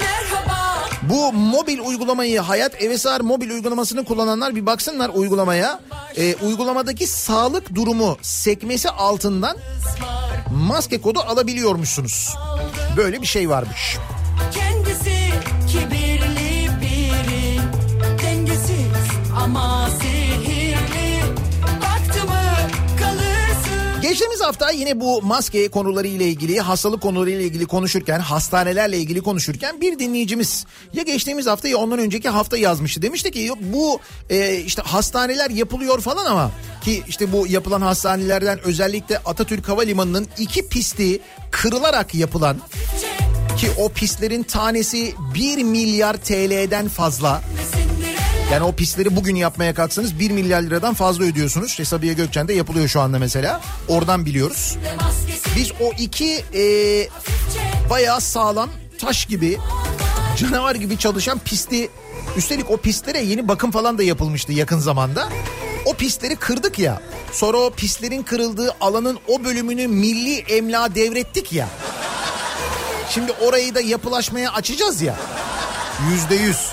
Merhaba Bu mobil uygulamayı Hayat Evesar mobil uygulamasını kullananlar bir baksınlar uygulamaya. Ee, uygulamadaki sağlık durumu sekmesi altından maske kodu alabiliyormuşsunuz. Böyle bir şey varmış. Kendisi Geçtiğimiz hafta yine bu maske konuları ile ilgili, hastalık konuları ile ilgili konuşurken, hastanelerle ilgili konuşurken bir dinleyicimiz ya geçtiğimiz hafta ya ondan önceki hafta yazmıştı. Demişti ki yok bu e, işte hastaneler yapılıyor falan ama ki işte bu yapılan hastanelerden özellikle Atatürk Havalimanı'nın iki pisti kırılarak yapılan ki o pistlerin tanesi 1 milyar TL'den fazla. Yani o pistleri bugün yapmaya kalksanız 1 milyar liradan fazla ödüyorsunuz. İşte Sabiha Gökçen'de yapılıyor şu anda mesela. Oradan biliyoruz. Biz o iki e, bayağı sağlam taş gibi canavar gibi çalışan pisti üstelik o pistlere yeni bakım falan da yapılmıştı yakın zamanda. O pistleri kırdık ya. Sonra o pistlerin kırıldığı alanın o bölümünü milli emlağa devrettik ya. Şimdi orayı da yapılaşmaya açacağız ya. Yüzde yüz.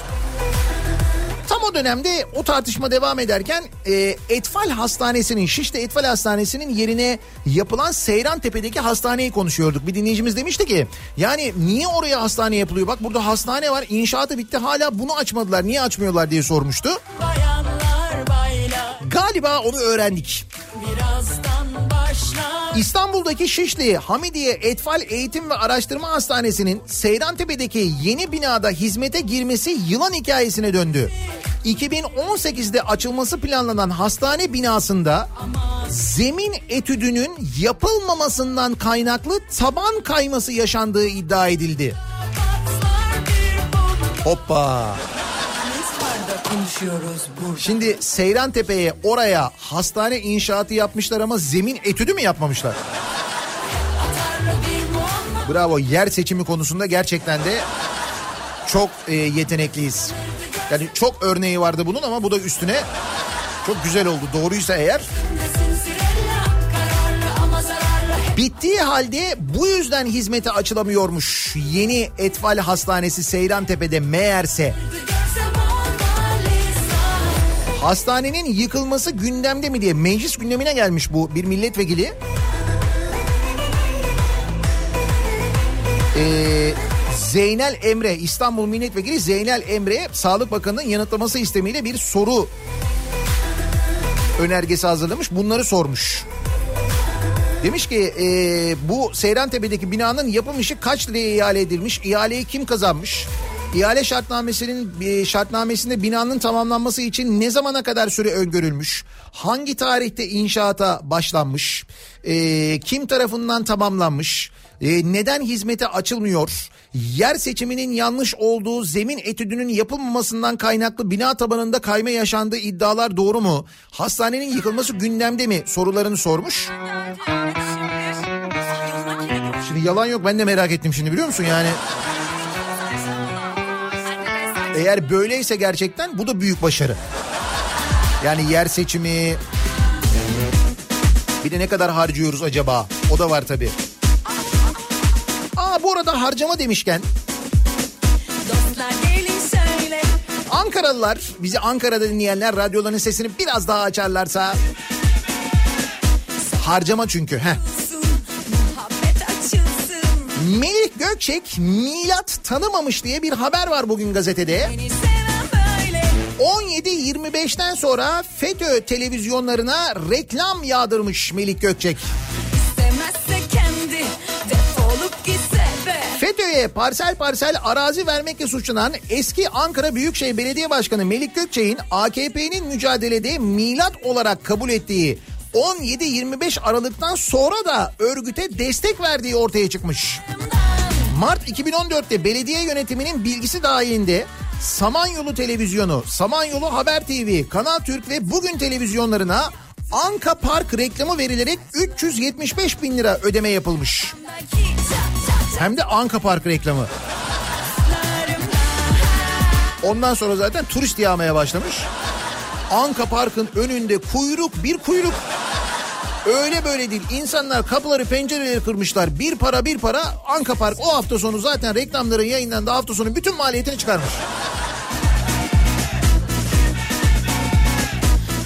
O dönemde o tartışma devam ederken e, Etfal Hastanesi'nin Şişli Etfal Hastanesi'nin yerine yapılan Seyrantepe'deki hastaneyi konuşuyorduk. Bir dinleyicimiz demişti ki yani niye oraya hastane yapılıyor? Bak burada hastane var inşaatı bitti hala bunu açmadılar niye açmıyorlar diye sormuştu. Baylar Galiba onu öğrendik. İstanbul'daki Şişli Hamidiye Etfal Eğitim ve Araştırma Hastanesi'nin Seyrantepe'deki yeni binada hizmete girmesi yılan hikayesine döndü. 2018'de açılması planlanan hastane binasında zemin etüdünün yapılmamasından kaynaklı taban kayması yaşandığı iddia edildi. Hoppa. Konuşuyoruz burada Şimdi Seyrantepe'ye oraya hastane inşaatı yapmışlar ama zemin etüdü mü yapmamışlar? Bravo yer seçimi konusunda gerçekten de çok e, yetenekliyiz. Yani çok örneği vardı bunun ama bu da üstüne çok güzel oldu. Doğruysa eğer. Bittiği halde bu yüzden hizmete açılamıyormuş. Yeni Etfal Hastanesi Seyrantepe'de meğerse. Hastanenin yıkılması gündemde mi diye meclis gündemine gelmiş bu bir milletvekili. Ee, Zeynel Emre İstanbul Milletvekili Zeynel Emre Sağlık Bakanı'nın yanıtlaması istemiyle bir soru önergesi hazırlamış bunları sormuş. Demiş ki e, bu Seyrantepe'deki binanın yapım işi kaç liraya ihale edilmiş? İhaleyi kim kazanmış? İhale şartnamesinin e, şartnamesinde binanın tamamlanması için ne zamana kadar süre öngörülmüş? Hangi tarihte inşaata başlanmış? E, kim tarafından tamamlanmış? E, neden hizmete açılmıyor? Yer seçiminin yanlış olduğu zemin etüdünün yapılmamasından kaynaklı bina tabanında kayma yaşandığı iddialar doğru mu? Hastanenin yıkılması gündemde mi? Sorularını sormuş. Şimdi yalan yok ben de merak ettim şimdi biliyor musun yani? Eğer böyleyse gerçekten bu da büyük başarı. Yani yer seçimi bir de ne kadar harcıyoruz acaba? O da var tabii. Aa bu arada harcama demişken Ankaralılar bizi Ankara'da dinleyenler radyoların sesini biraz daha açarlarsa harcama çünkü. Heh. Melih Gökçek milat tanımamış diye bir haber var bugün gazetede. Beni seven böyle 17-25'ten sonra FETÖ televizyonlarına reklam yağdırmış Melih Gökçek. FETÖ'ye parsel parsel arazi vermekle suçlanan eski Ankara Büyükşehir Belediye Başkanı Melik Gökçek'in AKP'nin mücadelede milat olarak kabul ettiği 17-25 Aralık'tan sonra da örgüte destek verdiği ortaya çıkmış. Mart 2014'te belediye yönetiminin bilgisi dahilinde Samanyolu Televizyonu, Samanyolu Haber TV, Kanal Türk ve Bugün televizyonlarına Anka Park reklamı verilerek 375 bin lira ödeme yapılmış. Hem de Anka Park reklamı. Ondan sonra zaten turist yağmaya başlamış. Anka Park'ın önünde kuyruk bir kuyruk. Öyle böyle değil. İnsanlar kapıları pencereleri kırmışlar. Bir para bir para Anka Park o hafta sonu zaten reklamların yayınlandığı hafta sonu bütün maliyetini çıkarmış.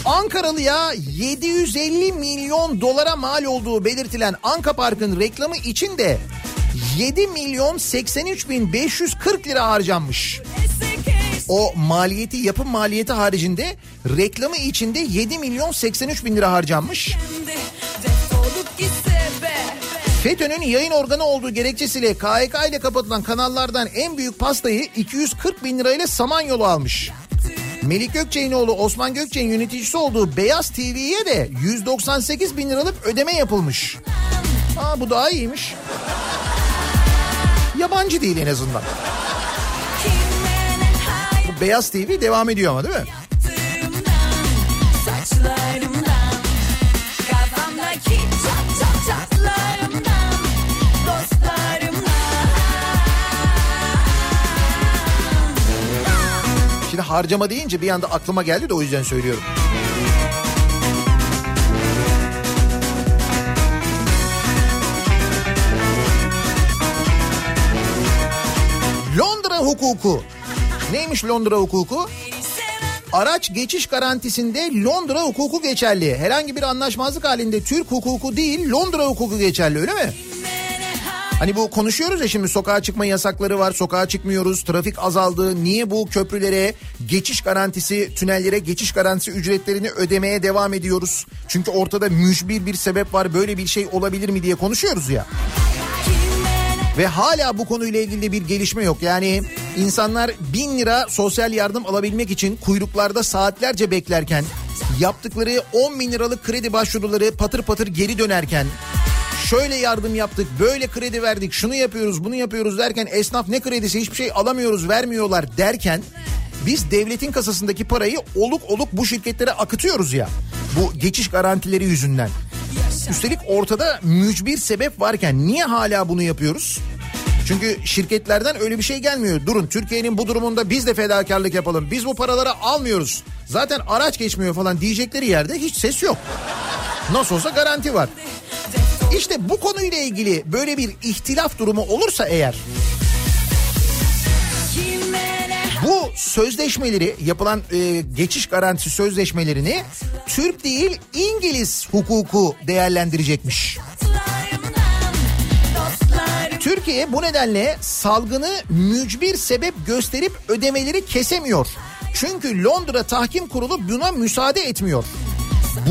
Ankaralı'ya 750 milyon dolara mal olduğu belirtilen Anka Park'ın reklamı için de 7 milyon 83 bin 540 lira harcanmış. O maliyeti yapım maliyeti haricinde reklamı içinde 7 milyon 83 bin lira harcanmış. FETÖ'nün yayın organı olduğu gerekçesiyle KHK ile kapatılan kanallardan en büyük pastayı 240 bin lirayla Samanyolu almış. Melik Gökçek'in oğlu Osman Gökçek'in yöneticisi olduğu Beyaz TV'ye de 198 bin liralık ödeme yapılmış. Aa bu daha iyiymiş. Yabancı değil en azından. Beyaz TV devam ediyor ama değil mi? Şimdi harcama deyince bir anda aklıma geldi de o yüzden söylüyorum. Londra hukuku. Neymiş Londra hukuku? Araç geçiş garantisinde Londra hukuku geçerli. Herhangi bir anlaşmazlık halinde Türk hukuku değil Londra hukuku geçerli öyle mi? Hani bu konuşuyoruz ya şimdi sokağa çıkma yasakları var, sokağa çıkmıyoruz, trafik azaldı. Niye bu köprülere geçiş garantisi, tünellere geçiş garantisi ücretlerini ödemeye devam ediyoruz? Çünkü ortada mücbir bir sebep var, böyle bir şey olabilir mi diye konuşuyoruz ya. Ve hala bu konuyla ilgili bir gelişme yok. Yani insanlar bin lira sosyal yardım alabilmek için kuyruklarda saatlerce beklerken yaptıkları 10 bin liralık kredi başvuruları patır patır geri dönerken şöyle yardım yaptık, böyle kredi verdik, şunu yapıyoruz, bunu yapıyoruz derken esnaf ne kredisi hiçbir şey alamıyoruz, vermiyorlar derken biz devletin kasasındaki parayı oluk oluk bu şirketlere akıtıyoruz ya. Bu geçiş garantileri yüzünden. Üstelik ortada mücbir sebep varken niye hala bunu yapıyoruz? Çünkü şirketlerden öyle bir şey gelmiyor. Durun Türkiye'nin bu durumunda biz de fedakarlık yapalım. Biz bu paraları almıyoruz. Zaten araç geçmiyor falan diyecekleri yerde hiç ses yok. Nasıl olsa garanti var. İşte bu konuyla ilgili böyle bir ihtilaf durumu olursa eğer sözleşmeleri yapılan e, geçiş garantisi sözleşmelerini Türk değil İngiliz hukuku değerlendirecekmiş. Türkiye bu nedenle salgını mücbir sebep gösterip ödemeleri kesemiyor. Çünkü Londra Tahkim Kurulu buna müsaade etmiyor.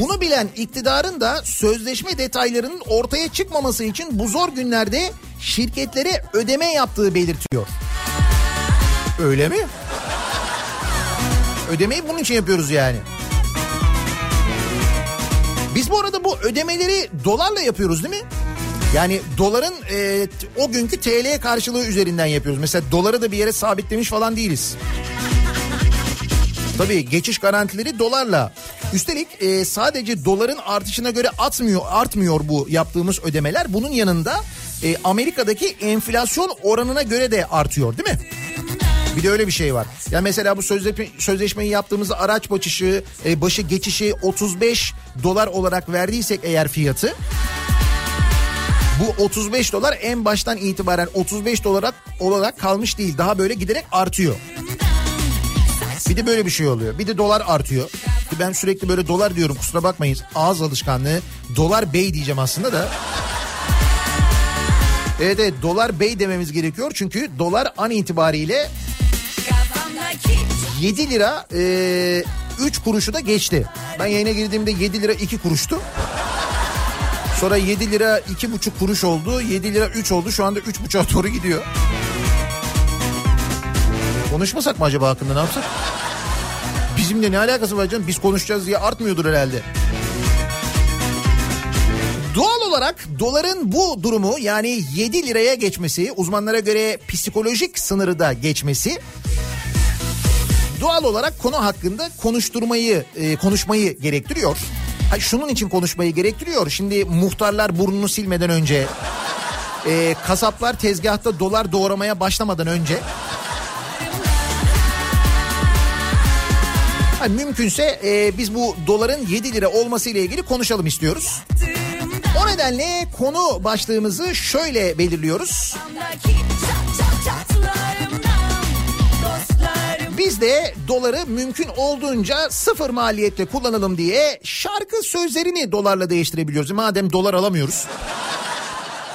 Bunu bilen iktidarın da sözleşme detaylarının ortaya çıkmaması için bu zor günlerde şirketlere ödeme yaptığı belirtiyor. Öyle mi? Ödemeyi bunun için yapıyoruz yani. Biz bu arada bu ödemeleri dolarla yapıyoruz değil mi? Yani doların e, o günkü TL karşılığı üzerinden yapıyoruz. Mesela doları da bir yere sabitlemiş falan değiliz. Tabii geçiş garantileri dolarla. Üstelik e, sadece doların artışına göre atmıyor, artmıyor bu yaptığımız ödemeler. Bunun yanında e, Amerika'daki enflasyon oranına göre de artıyor değil mi? Bir de öyle bir şey var. Ya mesela bu sözleşme, sözleşmeyi yaptığımızda araç başı, e, başı geçişi 35 dolar olarak verdiysek eğer fiyatı bu 35 dolar en baştan itibaren 35 dolar olarak kalmış değil. Daha böyle giderek artıyor. Bir de böyle bir şey oluyor. Bir de dolar artıyor. Ben sürekli böyle dolar diyorum kusura bakmayın. Ağız alışkanlığı. Dolar bey diyeceğim aslında da. Evet evet dolar bey dememiz gerekiyor. Çünkü dolar an itibariyle 7 lira e, 3 kuruşu da geçti. Ben yayına girdiğimde 7 lira 2 kuruştu. Sonra 7 lira 2,5 kuruş oldu. 7 lira 3 oldu. Şu anda 3,5'a doğru gidiyor. Konuşmasak mı acaba hakkında ne yapsak? Bizimle ne alakası var canım? Biz konuşacağız diye artmıyordur herhalde. Doğal olarak doların bu durumu yani 7 liraya geçmesi, uzmanlara göre psikolojik sınırı da geçmesi doğal olarak konu hakkında konuşturmayı, e, konuşmayı gerektiriyor. Ha, şunun için konuşmayı gerektiriyor. Şimdi muhtarlar burnunu silmeden önce, e, kasaplar tezgahta dolar doğramaya başlamadan önce Ha, mümkünse e, biz bu doların 7 lira olması ile ilgili konuşalım istiyoruz. O nedenle konu başlığımızı şöyle belirliyoruz. Biz de doları mümkün olduğunca sıfır maliyetle kullanalım diye şarkı sözlerini dolarla değiştirebiliyoruz. Madem dolar alamıyoruz.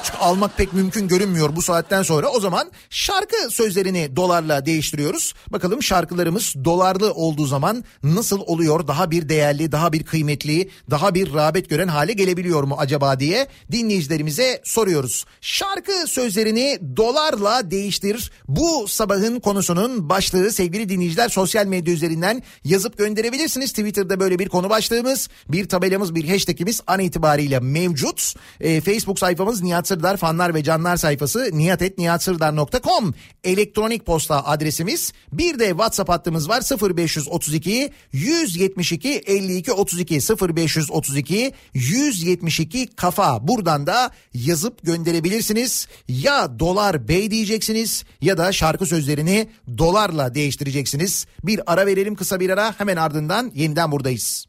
Çünkü almak pek mümkün görünmüyor bu saatten sonra. O zaman şarkı sözlerini dolarla değiştiriyoruz. Bakalım şarkılarımız dolarlı olduğu zaman nasıl oluyor? Daha bir değerli, daha bir kıymetli, daha bir rağbet gören hale gelebiliyor mu acaba diye dinleyicilerimize soruyoruz. Şarkı sözlerini dolarla değiştir. Bu sabahın konusunun başlığı sevgili dinleyiciler sosyal medya üzerinden yazıp gönderebilirsiniz. Twitter'da böyle bir konu başlığımız, bir tabelamız, bir hashtagimiz an itibariyle mevcut. Ee, Facebook sayfamız Nihat Sırdar fanlar ve canlar sayfası nihatetnihatsırdar.com elektronik posta adresimiz. Bir de WhatsApp hattımız var 0532 172 52 32 0532 172 kafa. Buradan da yazıp gönderebilirsiniz. Ya dolar bey diyeceksiniz ya da şarkı sözlerini dolarla değiştireceksiniz. Bir ara verelim kısa bir ara hemen ardından yeniden buradayız.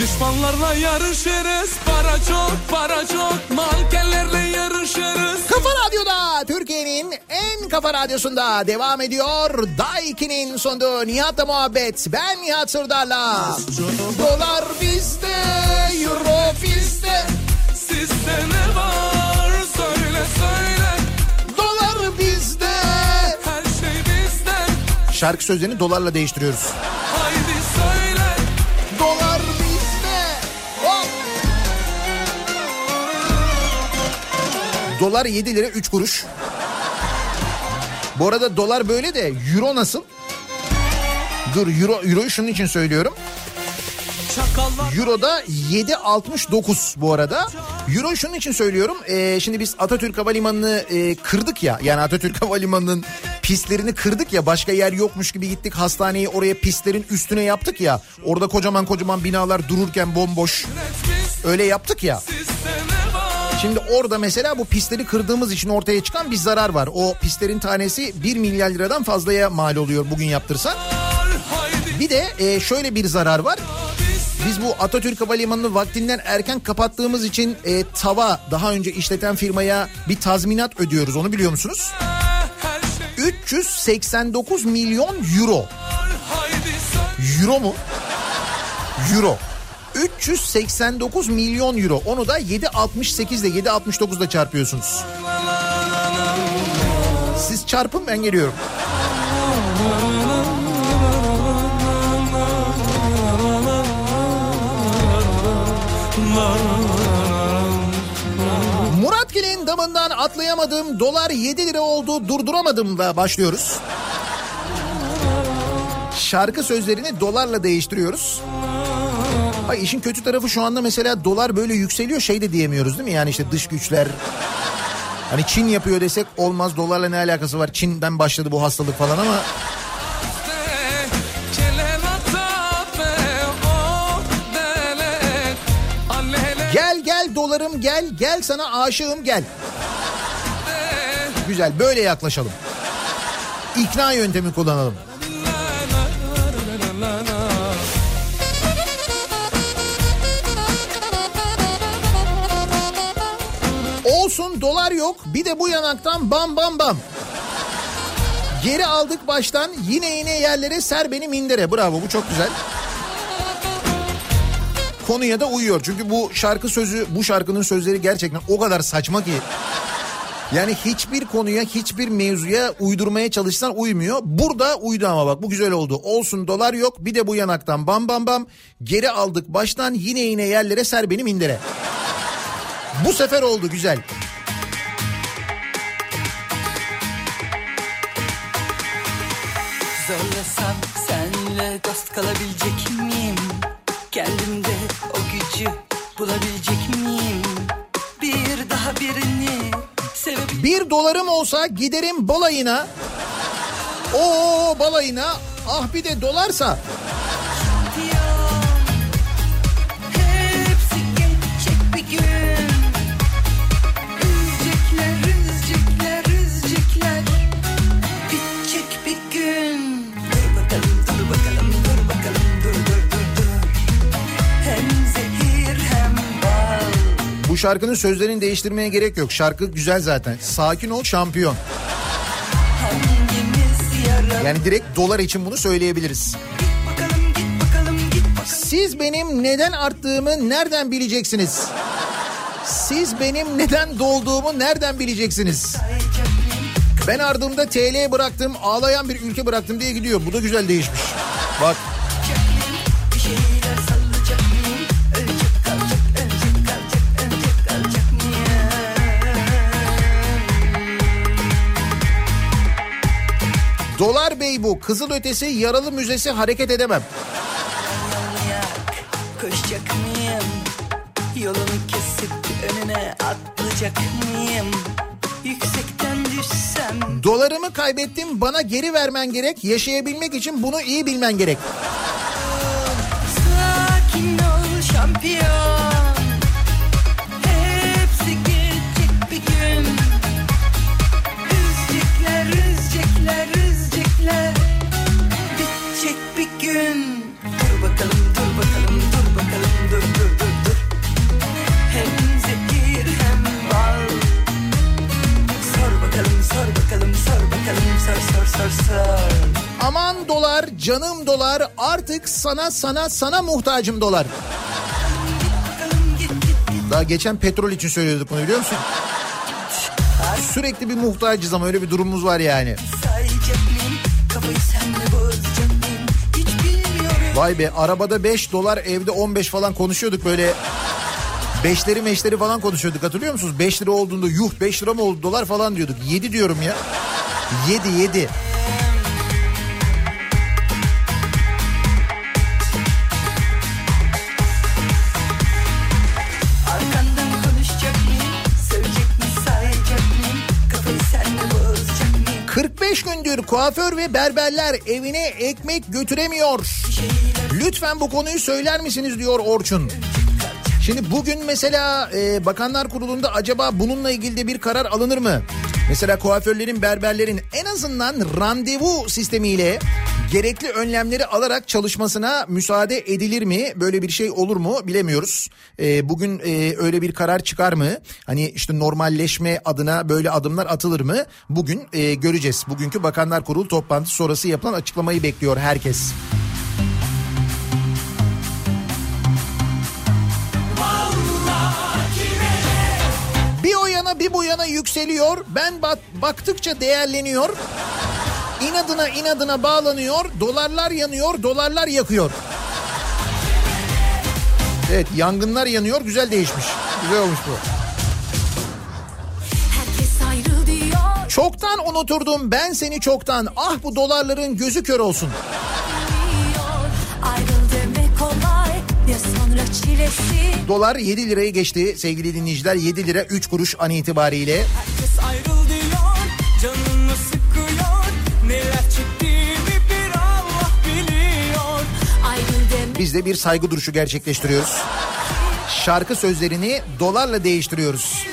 Düşmanlarla yarışırız Para çok para çok Mankenlerle yarışırız Kafa Radyo'da Türkiye'nin en kafa radyosunda devam ediyor. Daiki'nin sunduğu Nihat'la muhabbet. Ben Nihat Sırdar'la. Dolar bizde, euro bizde. Sizde ne var söyle söyle Dolar bizde. Her şey bizde Şarkı sözlerini dolarla değiştiriyoruz. Dolar 7 lira 3 kuruş. Bu arada dolar böyle de euro nasıl? Dur euro, euroyu şunun için söylüyorum. Euro'da 7.69 bu arada. Euro şunun için söylüyorum. Ee, şimdi biz Atatürk Havalimanı'nı e, kırdık ya. Yani Atatürk [LAUGHS] Havalimanı'nın pistlerini kırdık ya. Başka yer yokmuş gibi gittik hastaneyi oraya pistlerin üstüne yaptık ya. Orada kocaman kocaman binalar dururken bomboş. Öyle yaptık ya. var Şimdi orada mesela bu pistleri kırdığımız için ortaya çıkan bir zarar var. O pistlerin tanesi 1 milyar liradan fazlaya mal oluyor bugün yaptırsan. Haydi Bir de e, şöyle bir zarar var. Biz bu Atatürk Havalimanı'nı vaktinden erken kapattığımız için e, TAV'a daha önce işleten firmaya bir tazminat ödüyoruz onu biliyor musunuz? her şey 389 milyon euro. Euro mu? Euro. 389 milyon euro. Onu da 7.68 ile 7.69 ile çarpıyorsunuz. Siz çarpın ben geliyorum. Muratgil'in damından atlayamadım. Dolar 7 lira oldu durduramadımla başlıyoruz. Şarkı sözlerini dolarla değiştiriyoruz. Ay işin kötü tarafı şu anda mesela dolar böyle yükseliyor şey de diyemiyoruz değil mi? Yani işte dış güçler Hani Çin yapıyor desek olmaz dolarla ne alakası var? Çin'den başladı bu hastalık falan ama gel gel dolarım gel gel sana aşığım gel. Güzel böyle yaklaşalım. İkna yöntemi kullanalım. Olsun dolar yok bir de bu yanaktan bam bam bam. Geri aldık baştan yine yine yerlere ser beni mindere. Bravo bu çok güzel. Konuya da uyuyor. Çünkü bu şarkı sözü bu şarkının sözleri gerçekten o kadar saçma ki. Yani hiçbir konuya hiçbir mevzuya uydurmaya çalışsan uymuyor. Burada uydu ama bak bu güzel oldu. Olsun dolar yok bir de bu yanaktan bam bam bam. Geri aldık baştan yine yine yerlere ser benim indire. Bu sefer oldu güzel. Zorlasam senle dost kalabilecek miyim? Kendimde o gücü bulabilecek miyim? Bir daha birini sevebilecek Bir dolarım olsa giderim balayına. Oo balayına. Ah bir de dolarsa. Hepsi geçecek bir gün Üzecekler, Bu şarkının sözlerini değiştirmeye gerek yok. Şarkı güzel zaten. Sakin ol şampiyon. Yani direkt dolar için bunu söyleyebiliriz. Siz benim neden arttığımı nereden bileceksiniz? Siz benim neden dolduğumu nereden bileceksiniz? Ben ardımda TL bıraktım, ağlayan bir ülke bıraktım diye gidiyor. Bu da güzel değişmiş. Bak Dolar Bey bu. Kızıl ötesi yaralı müzesi hareket edemem. Koşacak mıyım? Yolunu kesip önüne atlayacak mıyım? Yüksekten düşsem Dolarımı kaybettim bana geri vermen gerek. Yaşayabilmek için bunu iyi bilmen gerek. Sakin ol şampiyon üzecekler Bitecek bir gün Dur bakalım, dur bakalım, dur bakalım, dur dur dur dur Hem zehir hem bal Sor bakalım, sor bakalım, sor bakalım, sor sor sor sor Aman dolar, canım dolar, artık sana sana sana muhtacım dolar. Daha geçen petrol için söylüyorduk bunu biliyor musun? Sürekli bir muhtacız ama öyle bir durumumuz var yani. Vay be arabada 5 dolar evde 15 falan konuşuyorduk böyle. Beşleri meşleri falan konuşuyorduk hatırlıyor musunuz? 5 lira olduğunda yuh 5 lira mı oldu dolar falan diyorduk. 7 diyorum ya. 7 7. Arkandan konuşacak mıyım? Sevecek mi sayacak mıyım? Kafayı senle bozacak mıyım? 45 gündür kuaför ve berberler evine ekmek götüremiyor. Lütfen bu konuyu söyler misiniz diyor Orçun. Şimdi bugün mesela e, Bakanlar Kurulu'nda acaba bununla ilgili de bir karar alınır mı? Mesela kuaförlerin, berberlerin en azından randevu sistemiyle gerekli önlemleri alarak çalışmasına müsaade edilir mi? Böyle bir şey olur mu bilemiyoruz. E, bugün e, öyle bir karar çıkar mı? Hani işte normalleşme adına böyle adımlar atılır mı? Bugün e, göreceğiz. Bugünkü Bakanlar Kurulu toplantısı sonrası yapılan açıklamayı bekliyor herkes. Bir bir bu yana yükseliyor. Ben bak, baktıkça değerleniyor. İnadına inadına bağlanıyor. Dolarlar yanıyor, dolarlar yakıyor. Evet yangınlar yanıyor güzel değişmiş. Güzel olmuş bu. Ayrı Çoktan unuturdum ben seni çoktan. Ah bu dolarların gözü kör olsun. Kolay ya sonra çilesi Dolar 7 lirayı geçti sevgili dinleyiciler. 7 lira 3 kuruş an itibariyle. Herkes ayrıl diyor, canını sıkıyor. Neler çektiğimi bir Allah biliyor. Ayrıl demek Biz de bir saygı duruşu gerçekleştiriyoruz. Şarkı sözlerini dolarla değiştiriyoruz.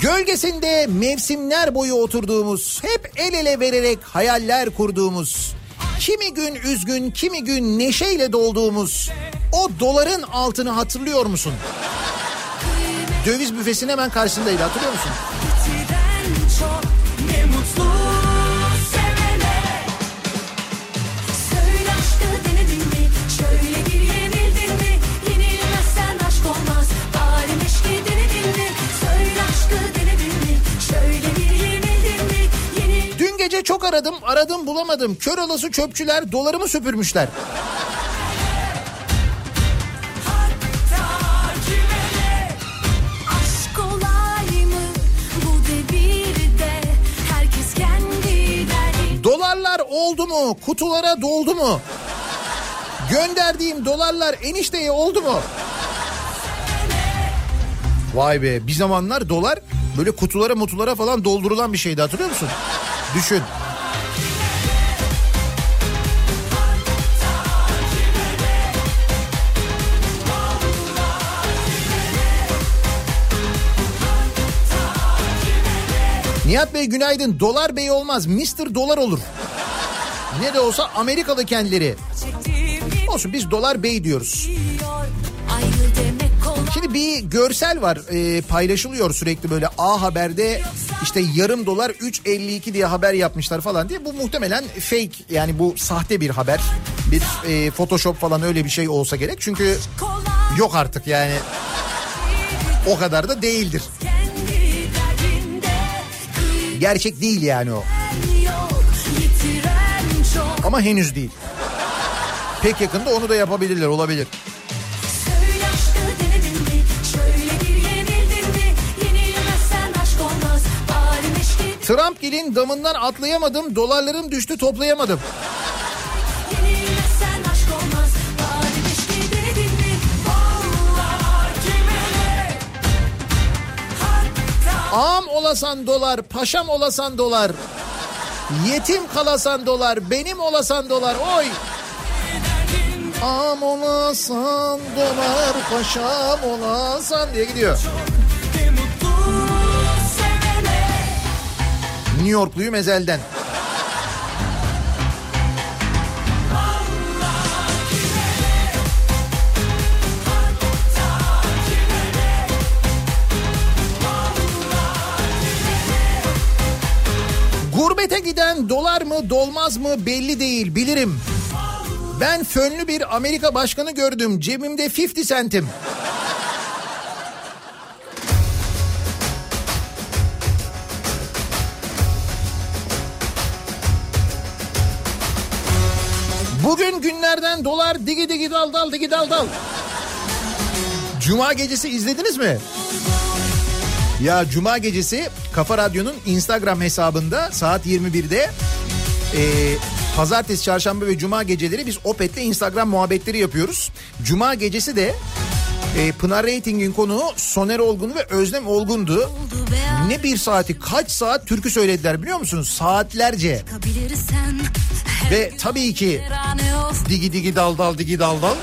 Gölgesinde mevsimler boyu oturduğumuz, hep el ele vererek hayaller kurduğumuz, kimi gün üzgün, kimi gün neşeyle dolduğumuz o doların altını hatırlıyor musun? Döviz büfesinin hemen karşısındaydı hatırlıyor musun? çok Aradım aradım bulamadım. Kör olası çöpçüler dolarımı süpürmüşler. Dolarlar oldu mu? Kutulara doldu mu? Gönderdiğim dolarlar enişteye oldu mu? Vay be bir zamanlar dolar böyle kutulara mutulara falan doldurulan bir şeydi hatırlıyor musun? Düşün. Nihat Bey günaydın. Dolar Bey olmaz. Mr. Dolar olur. Ne de olsa Amerikalı kendileri. Olsun biz Dolar Bey diyoruz. Şimdi bir görsel var e, paylaşılıyor sürekli böyle A Haber'de işte yarım dolar 3.52 diye haber yapmışlar falan diye. Bu muhtemelen fake yani bu sahte bir haber. Bir e, photoshop falan öyle bir şey olsa gerek. Çünkü yok artık yani o kadar da değildir. Gerçek değil yani o. Ama henüz değil. Pek yakında onu da yapabilirler olabilir. Trump gelin damından atlayamadım dolarlarım düştü toplayamadım. Ağam olasan dolar, paşam olasan dolar. Yetim kalasan dolar, benim olasan dolar. Oy! Ağam olasan dolar, paşam olasan diye gidiyor. de New Yorkluyum ezelden. Gurbete giden dolar mı dolmaz mı belli değil bilirim. Ben fönlü bir Amerika başkanı gördüm cebimde 50 sentim. Günlerden dolar digi digi dal dal digi dal dal. Cuma gecesi izlediniz mi? Ya Cuma gecesi Kafa Radyo'nun Instagram hesabında saat 21'de e, pazartesi, çarşamba ve cuma geceleri biz Opet'le Instagram muhabbetleri yapıyoruz. Cuma gecesi de e, Pınar Rating'in konuğu Soner Olgun ve Özlem Olgun'du. Ne bir saati kaç saat türkü söylediler biliyor musunuz? Saatlerce. Ve tabii ki digi digi dal dal digi dal dal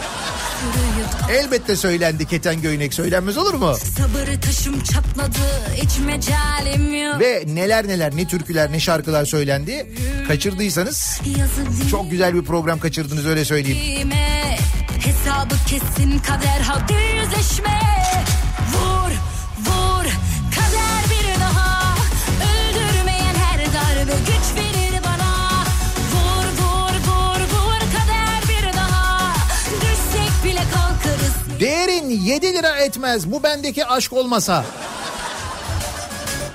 elbette söylendi Keten Göynek söylenmez olur mu? Sabır taşım çatladı hiç mecalim yok Ve neler neler ne türküler ne şarkılar söylendi. Kaçırdıysanız çok güzel bir program kaçırdınız öyle söyleyeyim. Hesabı kesin kader hadi yüzleşme. Vur vur kader bir daha. Öldürmeyen her darbe güç verir bana. Vur vur vur vur kader bir daha. Düşsek bile kalkarız. Değerin 7 lira etmez. Bu bendeki aşk olmasa.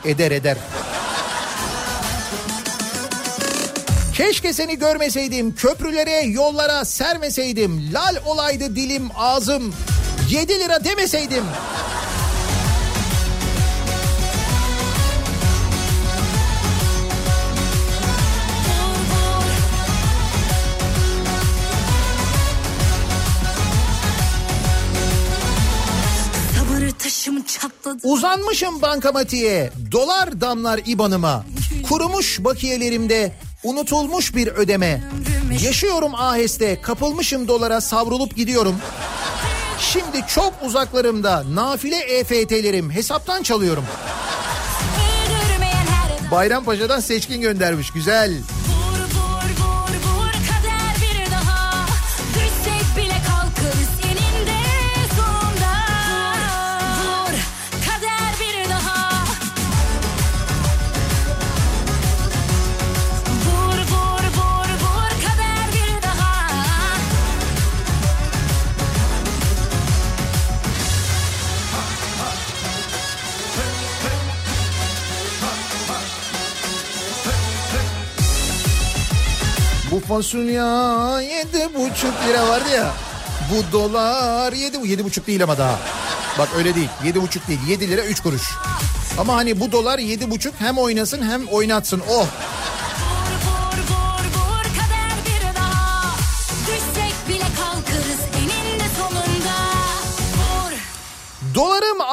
Eder eder. Keşke seni görmeseydim, köprülere, yollara sermeseydim, lal olaydı dilim, ağzım, 7 lira demeseydim. Uzanmışım bankamatiğe, dolar damlar ibanıma. Kurumuş bakiyelerimde, unutulmuş bir ödeme. Yaşıyorum aheste, kapılmışım dolara savrulup gidiyorum. Şimdi çok uzaklarımda nafile EFT'lerim hesaptan çalıyorum. Bayrampaşa'dan seçkin göndermiş güzel. Fasulye yedi buçuk lira vardı ya. Bu dolar yedi, yedi buçuk değil ama daha. Bak öyle değil. Yedi buçuk değil. Yedi lira üç kuruş. Ama hani bu dolar yedi buçuk hem oynasın hem oynatsın. Oh.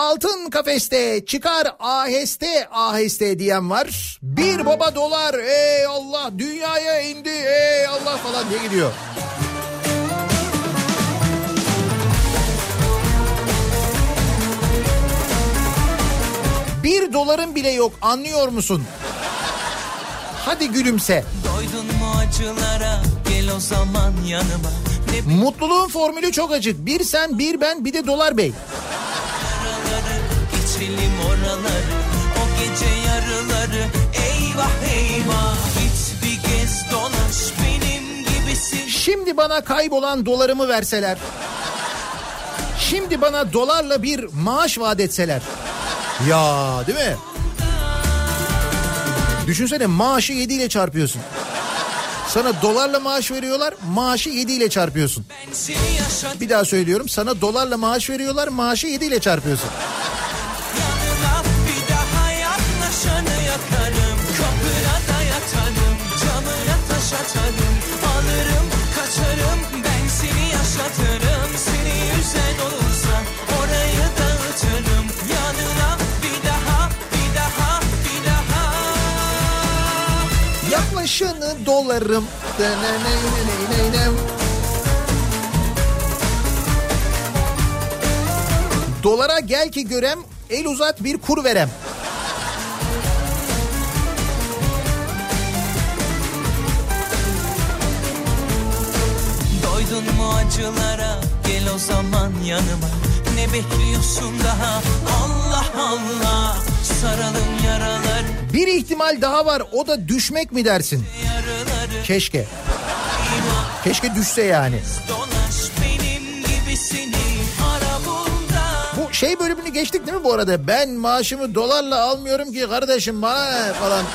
Altın kafeste çıkar aheste aheste diyen var. Bir baba dolar ey Allah dünyaya indi ey Allah falan diye gidiyor. Bir doların bile yok anlıyor musun? Hadi gülümse. Doydun mu acılara gel o zaman yanıma Ne Mutluluğun formülü çok açık. Bir sen bir ben bir de dolar bey. İçelim oraları O gece yarıları eyvah eyvah Git bir gez dolaş benim gibisin Şimdi bana kaybolan dolarımı verseler. Şimdi bana dolarla bir maaş vaat etseler. Ya değil mi? Düşünsene maaşı 7 ile çarpıyorsun. Sana dolarla maaş veriyorlar, maaşı 7 ile çarpıyorsun. Bir daha söylüyorum, sana dolarla maaş veriyorlar, maaşı 7 ile çarpıyorsun. Camına taş atarım Alırım kaçarım Ben seni yaşatırım. Seni yüzen olursa Orayı dağıtırım. Yanına bir daha Bir daha Bir daha. Yaklaşanı dolarım. Dolara gel ki görem, el uzat bir kur verem. Doydun mu acılara Gel o zaman yanıma Ne bekliyorsun daha Allah Allah Saralım yaralar Bir ihtimal daha var, o da düşmek mi dersin? Yaraları Keşke. Keşke düşse yani. Bu şey bölümünü geçtik değil mi bu arada? Ben maaşımı dolarla almıyorum ki kardeşim bana ne?" falan.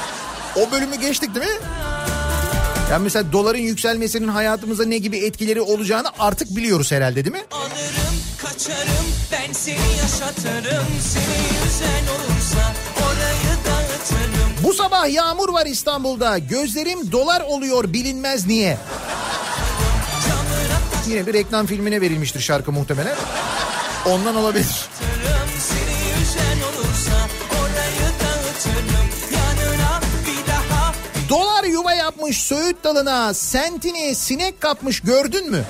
O bölümü geçtik değil mi? Yani mesela doların yükselmesinin hayatımıza ne gibi etkileri olacağını artık biliyoruz herhalde değil mi? Alırım kaçarım Ben seni yaşatırım Seni yüzen olursa Orayı dağıtırım Bu sabah yağmur var İstanbul'da. Gözlerim dolar oluyor bilinmez niye. Yine bir reklam filmine verilmiştir şarkı muhtemelen. Ondan olabilir. Dolar yuva yapmış Söğüt dalına sentini sinek kapmış gördün mü?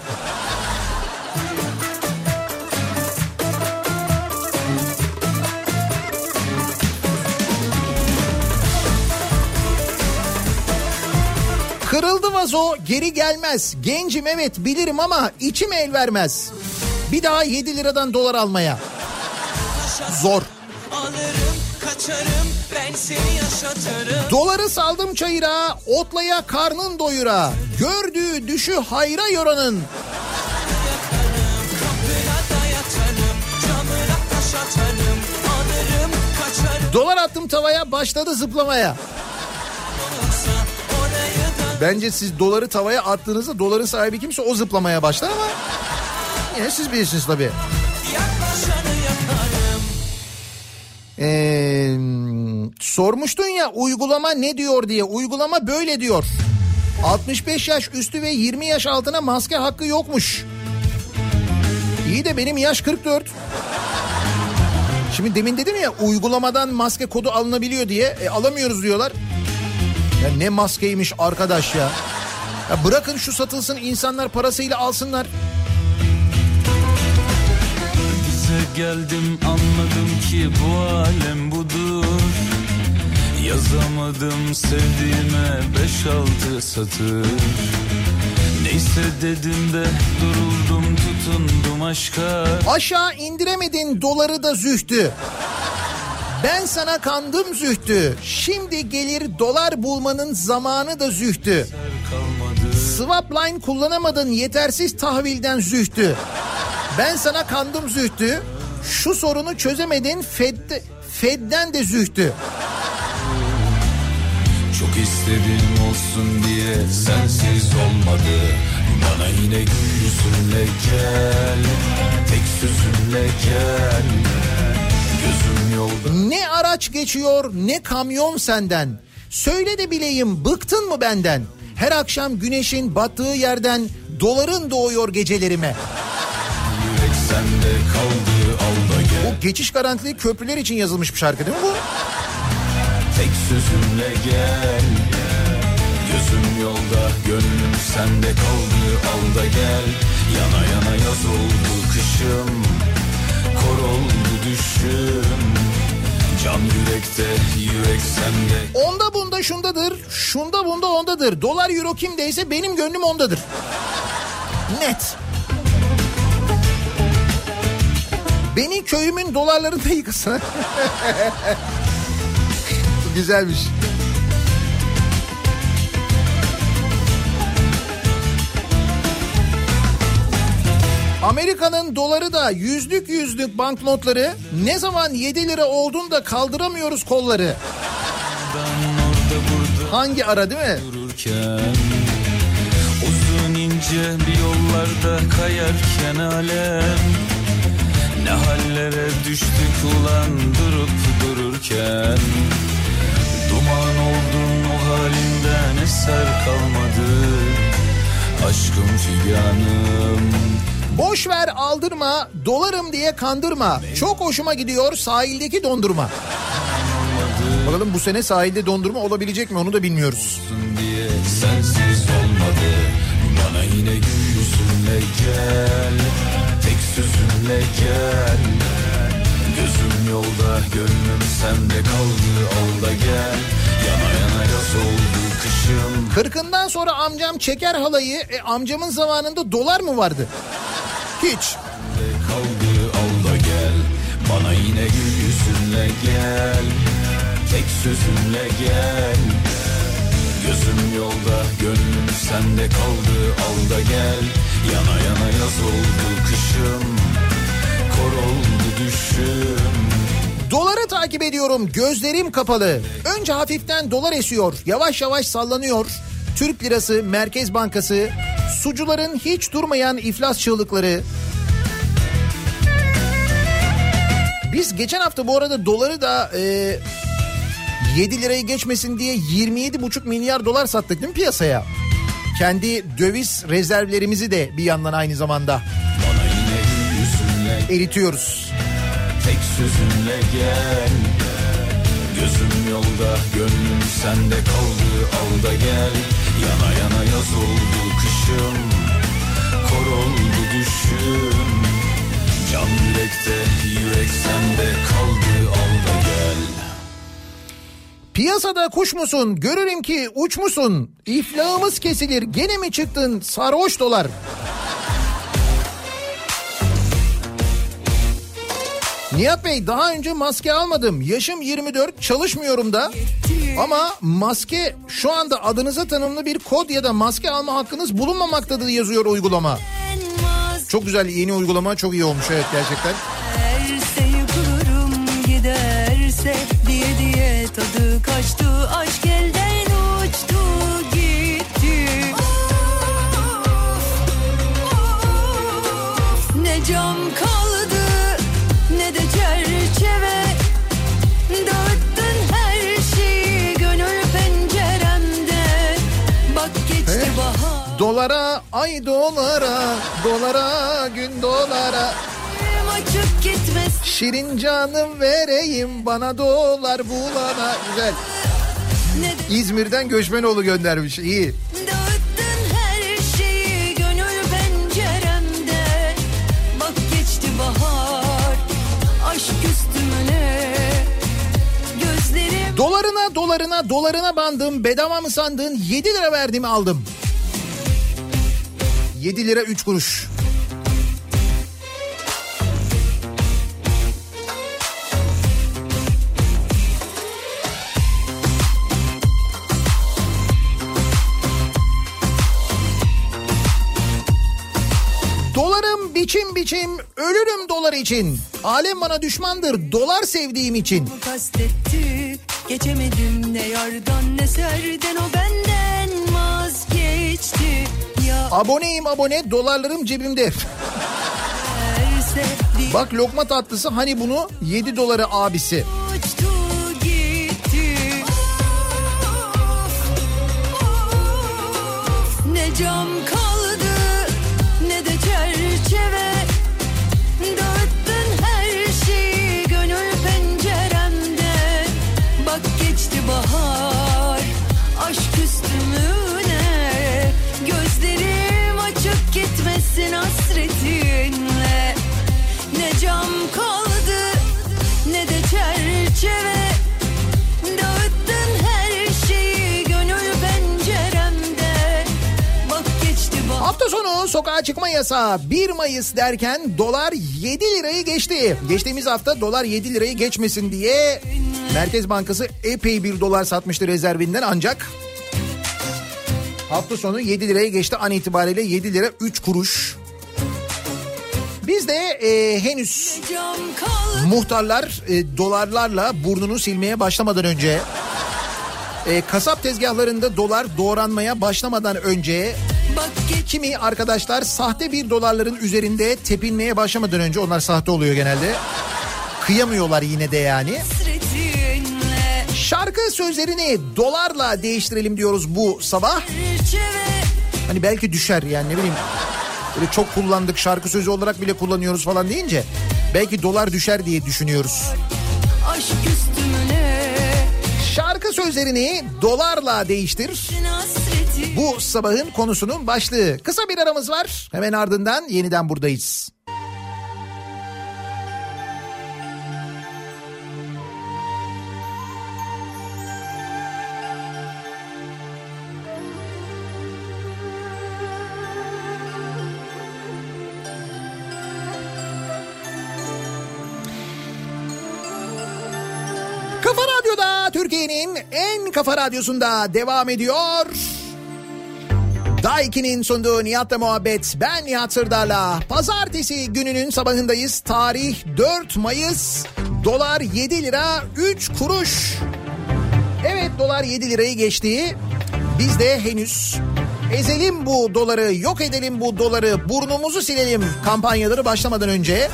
Kırıldı vazo geri gelmez. Gencim evet bilirim ama içim el vermez. Bir daha 7 liradan dolar almaya. Zor. Alırım kaçarım Ben seni yaşatırım Doları saldım çayıra, otlaya karnın doyura. Gördüğü düşü hayra yoranın. Dolar attım tavaya başladı zıplamaya. Bence siz doları tavaya attığınızda doların sahibi kimse o zıplamaya başlar ama yine siz bilirsiniz tabii. yaklaşanı yakarım Ee, sormuştun ya uygulama ne diyor diye. Uygulama böyle diyor. 65 yaş üstü ve 20 yaş altına maske hakkı yokmuş. İyi de benim yaş 44. Şimdi demin dedim ya uygulamadan maske kodu alınabiliyor diye. E, alamıyoruz diyorlar. Ya ne maskeymiş arkadaş ya. Ya bırakın şu satılsın insanlar parasıyla alsınlar. Bize geldim anladım ki bu alem budur Yazamadım sevdiğime beş altı satır Neyse dedim de duruldum tutundum aşka Aşağı indiremedin doları da zühtü. Ben sana kandım zühtü. Şimdi gelir dolar bulmanın zamanı da zühtü. Swap line kullanamadın yetersiz tahvilden zühtü. Ben sana kandım zühtü. Şu sorunu çözemedin Fed, Fed'den de zühtü. Çok istedim olsun diye sensiz olmadı Bana yine gül yüzünle gel Tek sözünle gel Gözüm yolda Ne araç geçiyor ne kamyon senden. Söyle de bileyim bıktın mı benden? Her akşam güneşin battığı yerden doların doğuyor gecelerime. Geçiş garantili köprüler için yazılmış bir şarkı değil mi bu? Tek sözümle gel Gözüm yolda gönlüm sende kaldı al da gel Yana yana yaz oldu kışım Kor oldu düşüm Can yürekte yürek sende Onda bunda şundadır, şunda bunda ondadır. Dolar euro kimdeyse benim gönlüm ondadır. Net. Beni köyümün dolarlarında yıkasın. [LAUGHS] Güzelmiş. Amerika'nın doları da yüzlük yüzlük banknotları ne zaman 7 lira olduğunda kaldıramıyoruz kolları. Hangi ara değil mi? dururken Uzun ince bir yollarda kayarken alem Ne hallere düştük ulan durup dururken Duman oldun o halinden eser kalmadı Aşkım figanım Boş ver aldırma, dolarım diye kandırma. Çok hoşuma gidiyor sahildeki dondurma. Bakalım bu sene sahilde dondurma olabilecek mi onu da bilmiyoruz. diye sensiz olmadı Bana yine gül yüzünle gel sözünle gel Gözüm yolda gönlüm sende kaldı al da gel Yana yana yaz oldu kışım Kırkından sonra amcam çeker halayı. E, amcamın zamanında dolar mı vardı? Hiç. kaldı al da gel Bana yine gül yüzünle gel Tek sözünle gel Gözüm yolda gönlüm sende kaldı al gel Yana yana yaz oldu kışım Kor oldu düşüm Doları takip ediyorum gözlerim kapalı. Önce hafiften dolar esiyor yavaş yavaş sallanıyor. Türk lirası, Merkez Bankası, sucuların hiç durmayan iflas çığlıkları. Biz geçen hafta bu arada doları da e, 7 lirayı geçmesin diye 27,5 milyar dolar sattık değil mi piyasaya? Kendi döviz rezervlerimizi de bir yandan aynı zamanda eritiyoruz. Tek sözünle gel Gözüm yolda gönlüm sende kaldı al da gel Yana yana yaz oldu kışım Kor oldu düşüm Can yürekte yürek sende kaldı Piyasada kuş musun? Görürüm ki uç musun? İflahımız kesilir. Gene mi çıktın sarhoş dolar? Nihat Bey daha önce maske almadım. Yaşım 24 çalışmıyorum da. Ama maske şu anda adınıza tanımlı bir kod ya da maske alma hakkınız bulunmamaktadır yazıyor uygulama. Çok güzel yeni uygulama çok iyi olmuş evet gerçekten. Tadı kaçtı aşk elden uçtu gitti. Ne cam kaldı ne de çerçeve. Dağıttın her şeyi gönül penceremde. Bak geçti bahar. Dolara ay dolara dolara gün dolara gitmez Şirin canım vereyim bana dolar bulana güzel. İzmir'den Göçmenoğlu göndermiş iyi. Dağıttın her şeyi gönül penceremde Bak geçti bahar aşk üstüme Gözlerim Dolarına dolarına dolarına bandım bedava mı sandın 7 lira verdim aldım. 7 lira 3 kuruş. Biçim biçim ölürüm dolar için. Alem bana düşmandır dolar sevdiğim için. kastetti Geçemedim ne yardan ne serden o benden vazgeçti Ya Aboneyim abone dolarlarım cebimde. Bak lokma tatlısı hani bunu 7 doları abisi. uçtu cam kaldı gitmesin hasretinle Ne cam kaldı ne de çerçeve. Hafta sonu sokağa çıkma yasağı. 1 Mayıs derken dolar 7 lirayı geçti. Geçtiğimiz hafta dolar 7 lirayı geçmesin diye Merkez Bankası epey bir dolar satmıştı rezervinden ancak hafta sonu 7 liraya geçti an itibariyle 7 lira 3 kuruş. Biz de e, henüz muhtarlar e, dolarlarla burnunu silmeye başlamadan önce e, kasap tezgahlarında dolar doğranmaya başlamadan önce kimi arkadaşlar sahte bir dolarların üzerinde tepinmeye başlamadan önce onlar sahte oluyor genelde. Kıyamıyorlar yine de yani. Şarkı sözlerini dolarla değiştirelim diyoruz bu sabah. Hani belki düşer yani ne bileyim. Böyle çok kullandık şarkı sözü olarak bile kullanıyoruz falan deyince belki dolar düşer diye düşünüyoruz. Şarkı sözlerini dolarla değiştir. Bu sabahın konusunun başlığı. Kısa bir aramız var. Hemen ardından yeniden buradayız. Kafa radyosunda devam ediyor. Daiki'nin sunduğu Nihat'la muhabbet. Ben Nihat Sırdar'la. Pazartesi gününün sabahındayız. Tarih 4 Mayıs. Dolar 7 lira 3 kuruş. Evet dolar 7 lirayı geçti. Biz de henüz ezelim bu doları, yok edelim bu doları, burnumuzu silelim kampanyaları başlamadan önce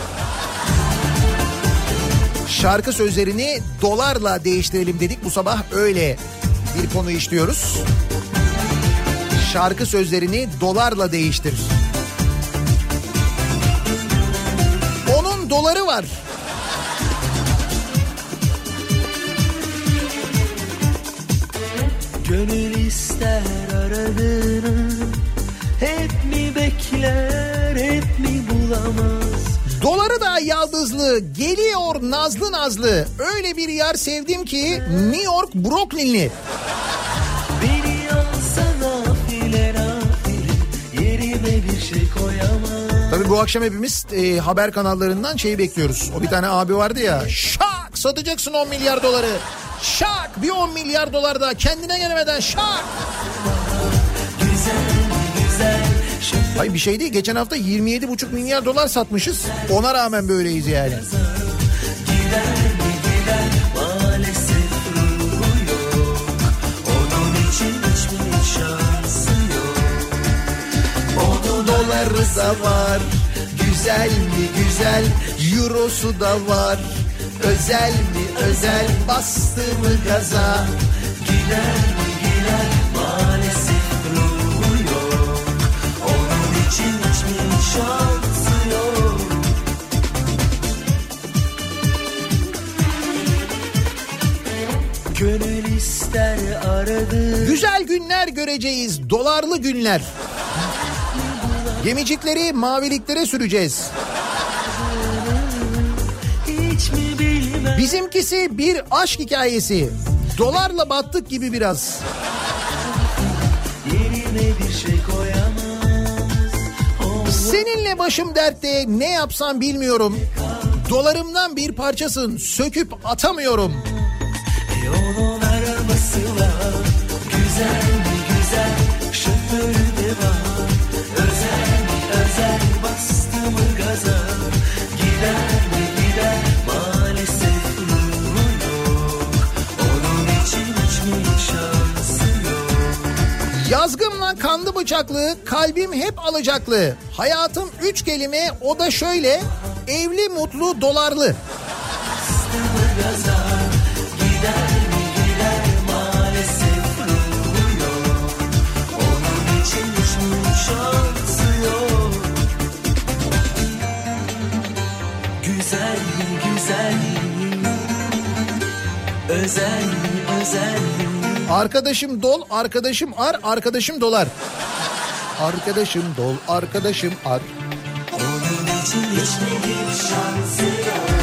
şarkı sözlerini dolarla değiştirelim dedik. Bu sabah öyle bir konu işliyoruz. Şarkı sözlerini dolarla değiştir. Onun doları var. Gönül ister aradığını Hep mi bekler hep mi bulamaz Doları da yaldızlı, geliyor nazlı nazlı. Öyle bir yer sevdim ki New York Brooklyn'li. Şey Tabii bu akşam hepimiz e, haber kanallarından şeyi bekliyoruz. O bir tane abi vardı ya. Şak satacaksın 10 milyar doları. Şak bir 10 milyar dolar da kendine gelemeden şak. Hayır bir şey değil. Geçen hafta 27,5 milyar dolar satmışız. Ona rağmen böyleyiz yani. da var. Güzel mi güzel. Eurosu da var. Özel mi özel. Bastı mı gaza. Gider mi gider maalesef Güzel günler göreceğiz. Dolarlı günler. Gemicikleri maviliklere süreceğiz. Bizimkisi bir aşk hikayesi. Dolarla battık gibi biraz. Yerine bir şey koyamaz Seninle başım dertte ne yapsam bilmiyorum. Dolarımdan bir parçasın söküp atamıyorum. Onun arabası var güzel Bana kanlı bıçaklı, kalbim hep alacaklı. Hayatım üç kelime, o da şöyle. Evli, mutlu, dolarlı. gaza Gider gider maalesef ruhu Onun için hiçbir şansı yok Güzel mi güzel Özel mi özel Arkadaşım dol, arkadaşım ar, arkadaşım dolar. Arkadaşım dol, arkadaşım ar. Onun için hiçbir şansı yok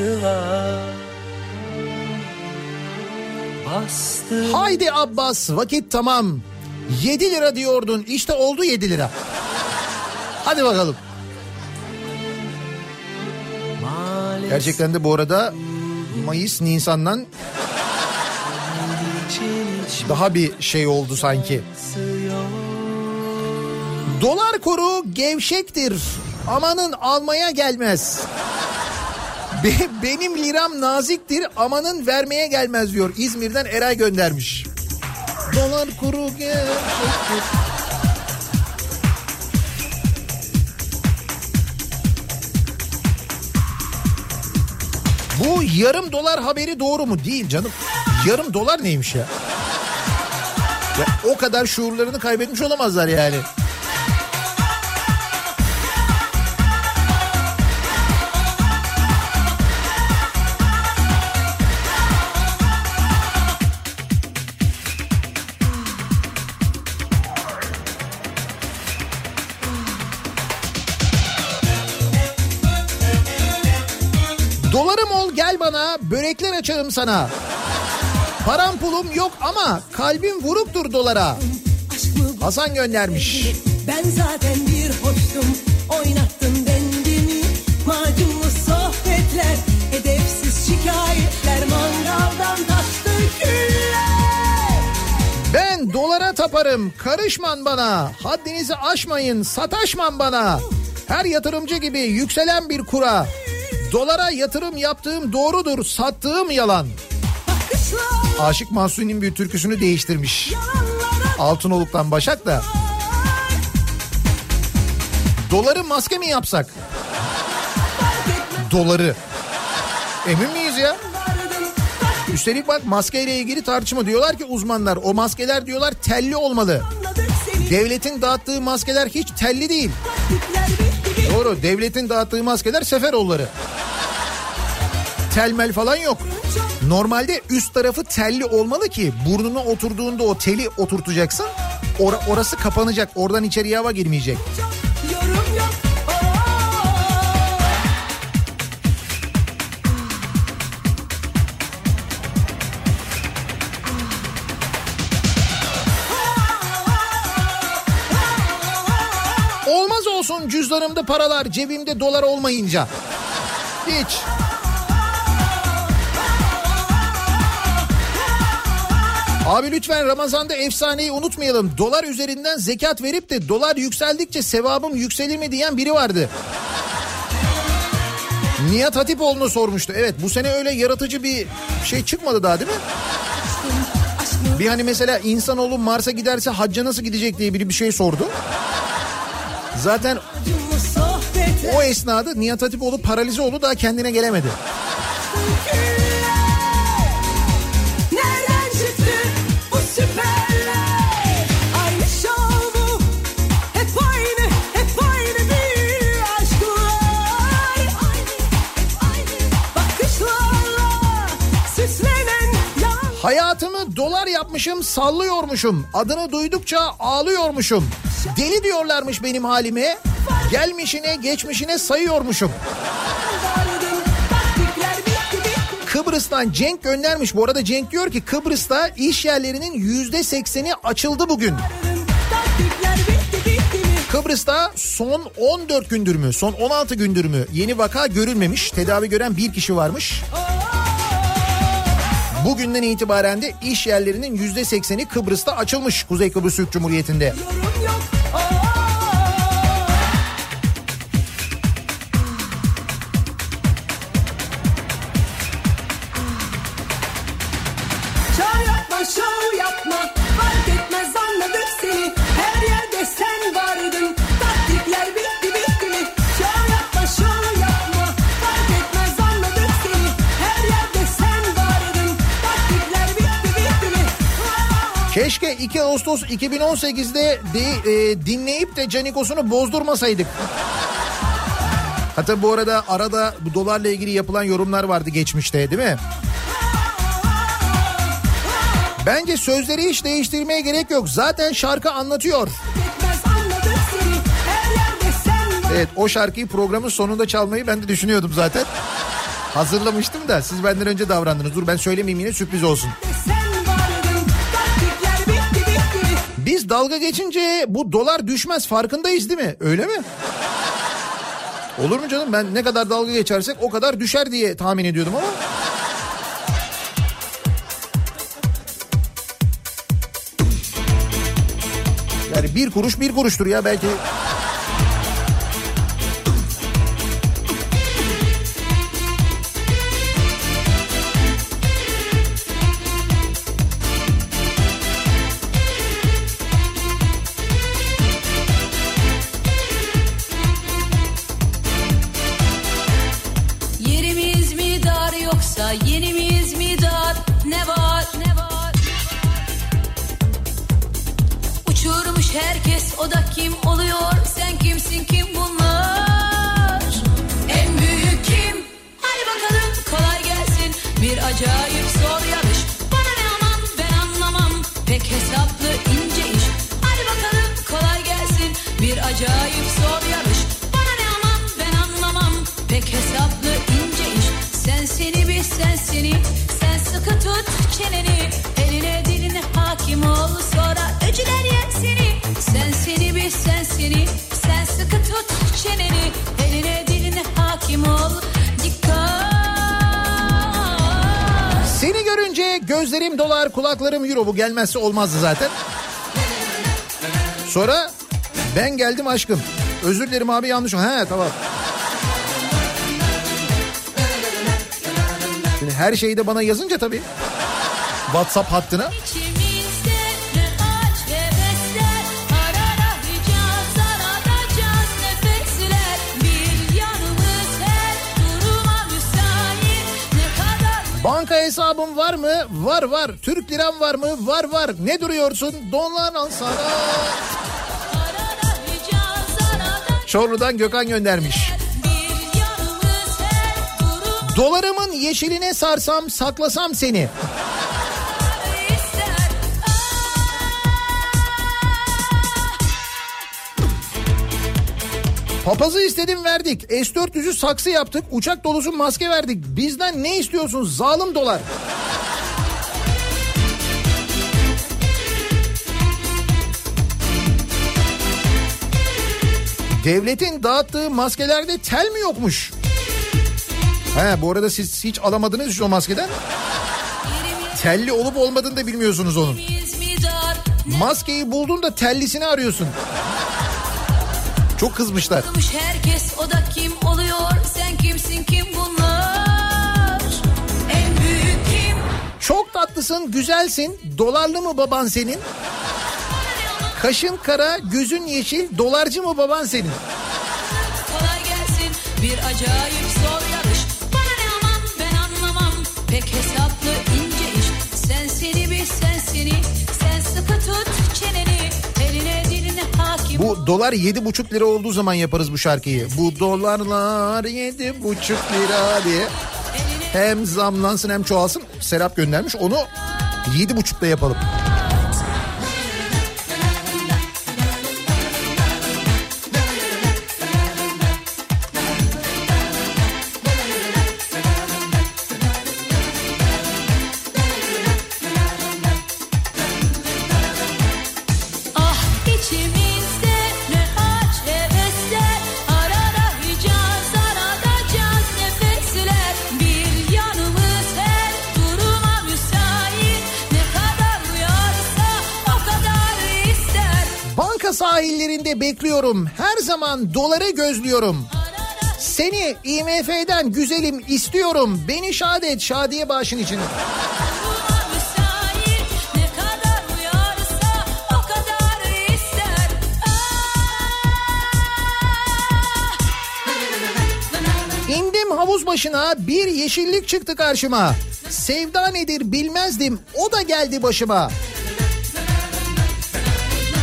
var Bastı Haydi Abbas vakit tamam. 7 lira diyordun işte oldu 7 lira. Hadi bakalım. Gerçekten de bu arada Mayıs Nisan'dan daha bir şey oldu sanki. Dolar kuru gevşektir. Amanın almaya gelmez. Be- benim liram naziktir amanın vermeye gelmez diyor. İzmir'den Eray göndermiş. Dolar kuru gevşektir. Bu yarım dolar haberi doğru mu? Değil canım. Yarım dolar neymiş ya? ya o kadar şuurlarını kaybetmiş olamazlar yani. Börekler açarım sana. Param pulum yok ama kalbim vuruktur dolara. Hasan göndermiş. Ben zaten bir hoştum oynattın dendimi Macunlu sohbetler edepsiz şikayetler Mangaldan taştı küller Ben dolara taparım karışman bana. Haddinizi aşmayın sataşman bana. Her yatırımcı gibi yükselen bir kura. Dolara yatırım yaptığım doğrudur sattığım yalan. Aşık Mahsuni'nin bir türküsünü değiştirmiş. Altınoluk'tan Başak da. Doları maske mi yapsak? Doları. Emin miyiz ya? Üstelik bak maskeyle ilgili tartışma diyorlar ki uzmanlar o maskeler diyorlar telli olmalı. Devletin dağıttığı maskeler hiç telli değil. Doğru devletin dağıttığı maskeler seferolları. Telmel falan yok. Normalde üst tarafı telli olmalı ki burnuna oturduğunda o teli oturtacaksın. Or- orası kapanacak. Oradan içeriye hava girmeyecek. Olmaz olsun cüzdanımda paralar cebimde dolar olmayınca. Hiç. Abi lütfen Ramazan'da efsaneyi unutmayalım. Dolar üzerinden zekat verip de dolar yükseldikçe sevabım yükselir mi diyen biri vardı. Nihat Hatipoğlu'na sormuştu. Evet bu sene öyle yaratıcı bir şey çıkmadı daha değil mi? Bir hani mesela insanoğlu Mars'a giderse hacca nasıl gidecek diye biri bir şey sordu. Zaten o esnada Nihat Hatipoğlu paralize oldu daha kendine gelemedi. Hayatımı dolar yapmışım sallıyormuşum. Adını duydukça ağlıyormuşum. Deli diyorlarmış benim halime. Gelmişine geçmişine sayıyormuşum. Kıbrıs'tan Cenk göndermiş. Bu arada Cenk diyor ki Kıbrıs'ta iş yerlerinin yüzde sekseni açıldı bugün. Kıbrıs'ta son 14 gündür mü son 16 gündür mü yeni vaka görülmemiş. Tedavi gören bir kişi varmış. Bugünden itibaren de iş yerlerinin yüzde sekseni Kıbrıs'ta açılmış Kuzey Kıbrıs Türk Cumhuriyeti'nde. Şov Keşke 2 Ağustos 2018'de de, e, dinleyip de Canikos'unu bozdurmasaydık. Hatta bu arada arada bu dolarla ilgili yapılan yorumlar vardı geçmişte değil mi? Bence sözleri hiç değiştirmeye gerek yok. Zaten şarkı anlatıyor. Evet o şarkıyı programın sonunda çalmayı ben de düşünüyordum zaten. Hazırlamıştım da siz benden önce davrandınız. Dur ben söylemeyeyim yine sürpriz olsun. Dalga geçince bu dolar düşmez farkındayız değil mi? Öyle mi? Olur mu canım ben ne kadar dalga geçersek o kadar düşer diye tahmin ediyordum ama. Yani bir kuruş bir kuruştur ya belki. Bu gelmezse olmazdı zaten. Sonra ben geldim aşkım. Özür dilerim abi yanlış. He tamam. Şimdi her şeyi de bana yazınca tabii. WhatsApp hattına. İçimizde var mı? Var var. Türk liram var mı? Var var. Ne duruyorsun? Donlar al sana. Çorlu'dan Gökhan göndermiş. Dolarımın yeşiline sarsam saklasam seni. Papazı istedim verdik. S-400'ü saksı yaptık. Uçak dolusu maske verdik. Bizden ne istiyorsun zalim dolar? Devletin dağıttığı maskelerde tel mi yokmuş? He bu arada siz hiç alamadınız hiç o maskeden. Telli olup olmadığını da bilmiyorsunuz onun. Maskeyi buldun da tellisini arıyorsun. Çok kızmışlar. Herkes o da kim oluyor Sen kimsin kim bunlar En büyük kim Çok tatlısın, güzelsin. Dolarlı mı baban senin? Kaşın kara, gözün yeşil, dolarcı mı baban senin? kolay gelsin Bir acayip zor yarış Bana ne aman ben anlamam Pek hesaplı ince iş Sen seni bir sen seni Sen sıkı tut çeneni Eline diline hakim Bu dolar yedi buçuk lira olduğu zaman yaparız bu şarkıyı. Bu dolarlar yedi buçuk lira diye. Hem zamlansın hem çoğalsın. Serap göndermiş onu yedi buçukta yapalım. Bekliyorum. Her zaman doları gözlüyorum. Seni IMF'den güzelim istiyorum. Beni şad et şadiye bağışın için. İndim havuz başına bir yeşillik çıktı karşıma. Sevda nedir bilmezdim o da geldi başıma.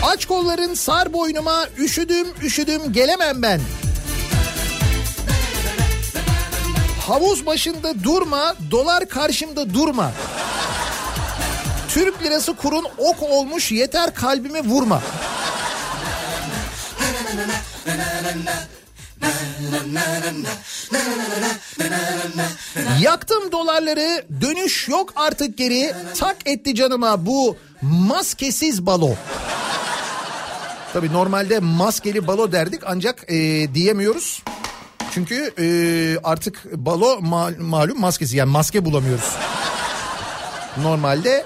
Aç kolların sar boynuma üşüdüm üşüdüm gelemem ben. Havuz başında durma dolar karşımda durma. Türk lirası kurun ok olmuş yeter kalbime vurma. Yaktım dolarları dönüş yok artık geri tak etti canıma bu maskesiz balo. Tabii normalde maskeli balo derdik ancak e, diyemiyoruz. Çünkü e, artık balo ma- malum maskesi yani maske bulamıyoruz. Normalde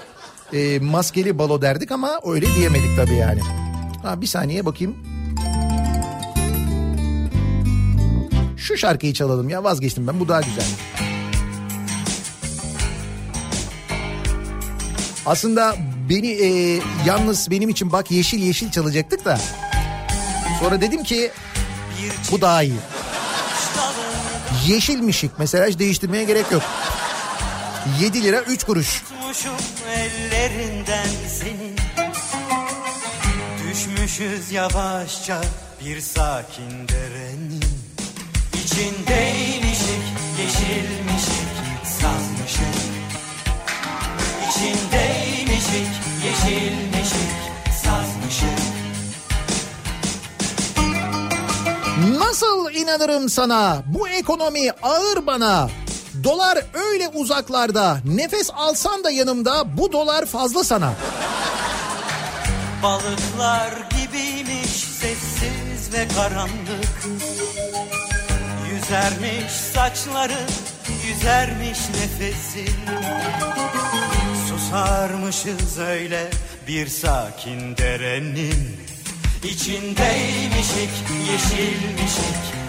e, maskeli balo derdik ama öyle diyemedik tabii yani. Ha, bir saniye bakayım. Şu şarkıyı çalalım ya vazgeçtim ben bu daha güzel. Aslında beni e, yalnız benim için bak yeşil yeşil çalacaktık da. Sonra dedim ki bu daha iyi. Yeşilmişik mesela hiç değiştirmeye gerek yok. 7 lira 3 kuruş. Ellerinden seni Düşmüşüz yavaşça bir sakin derenin İçindeymişik yeşilmişik inanırım sana? Bu ekonomi ağır bana. Dolar öyle uzaklarda. Nefes alsan da yanımda bu dolar fazla sana. Balıklar gibiymiş sessiz ve karanlık Yüzermiş saçları, yüzermiş nefesi Susarmışız öyle bir sakin derenin İçindeymişik, yeşilmişik,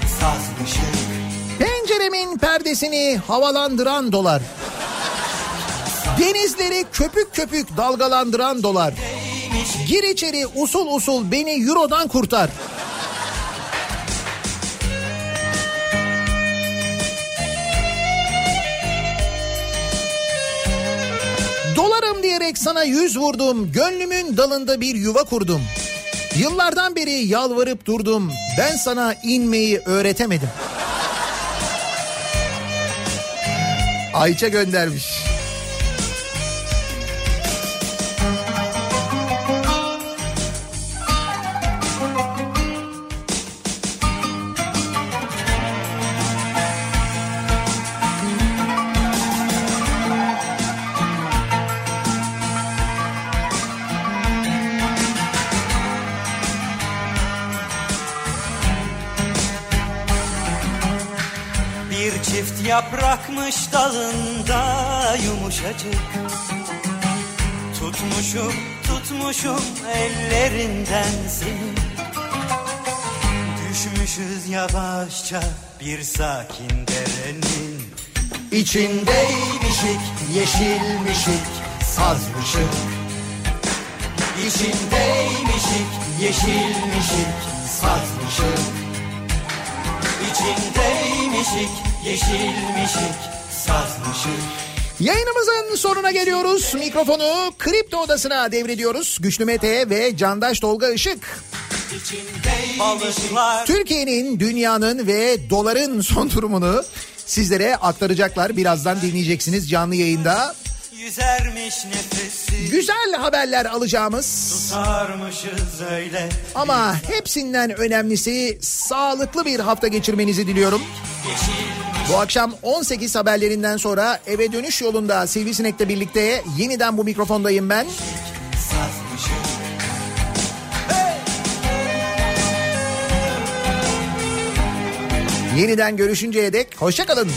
Penceremin perdesini havalandıran dolar. Denizleri köpük köpük dalgalandıran dolar. Gir içeri usul usul beni eurodan kurtar. Dolarım diyerek sana yüz vurdum. Gönlümün dalında bir yuva kurdum. Yıllardan beri yalvarıp durdum. Ben sana inmeyi öğretemedim. Ayça göndermiş. Yaprakmış dalında yumuşacık. Tutmuşum tutmuşum ellerinden seni. Düşmüşüz yavaşça bir sakin derenin. İçindeymişik, yeşilmişik, sazmışık. İçindeymişik, yeşilmişik, sazmışık. İçindeymişik, yeşilmişik, sazmışık Yayınımızın sonuna geliyoruz. Mikrofonu Kripto Odası'na devrediyoruz. Güçlü Mete ve Candaş Tolga Işık. Türkiye'nin, dünyanın ve doların son durumunu sizlere aktaracaklar. Birazdan dinleyeceksiniz canlı yayında. Güzel haberler alacağımız öyle ama hepsinden önemlisi sağlıklı bir hafta geçirmenizi diliyorum. Bu akşam 18 haberlerinden sonra eve dönüş yolunda Sivrisinek'le birlikte yeniden bu mikrofondayım ben. Yeniden görüşünceye dek hoşçakalın.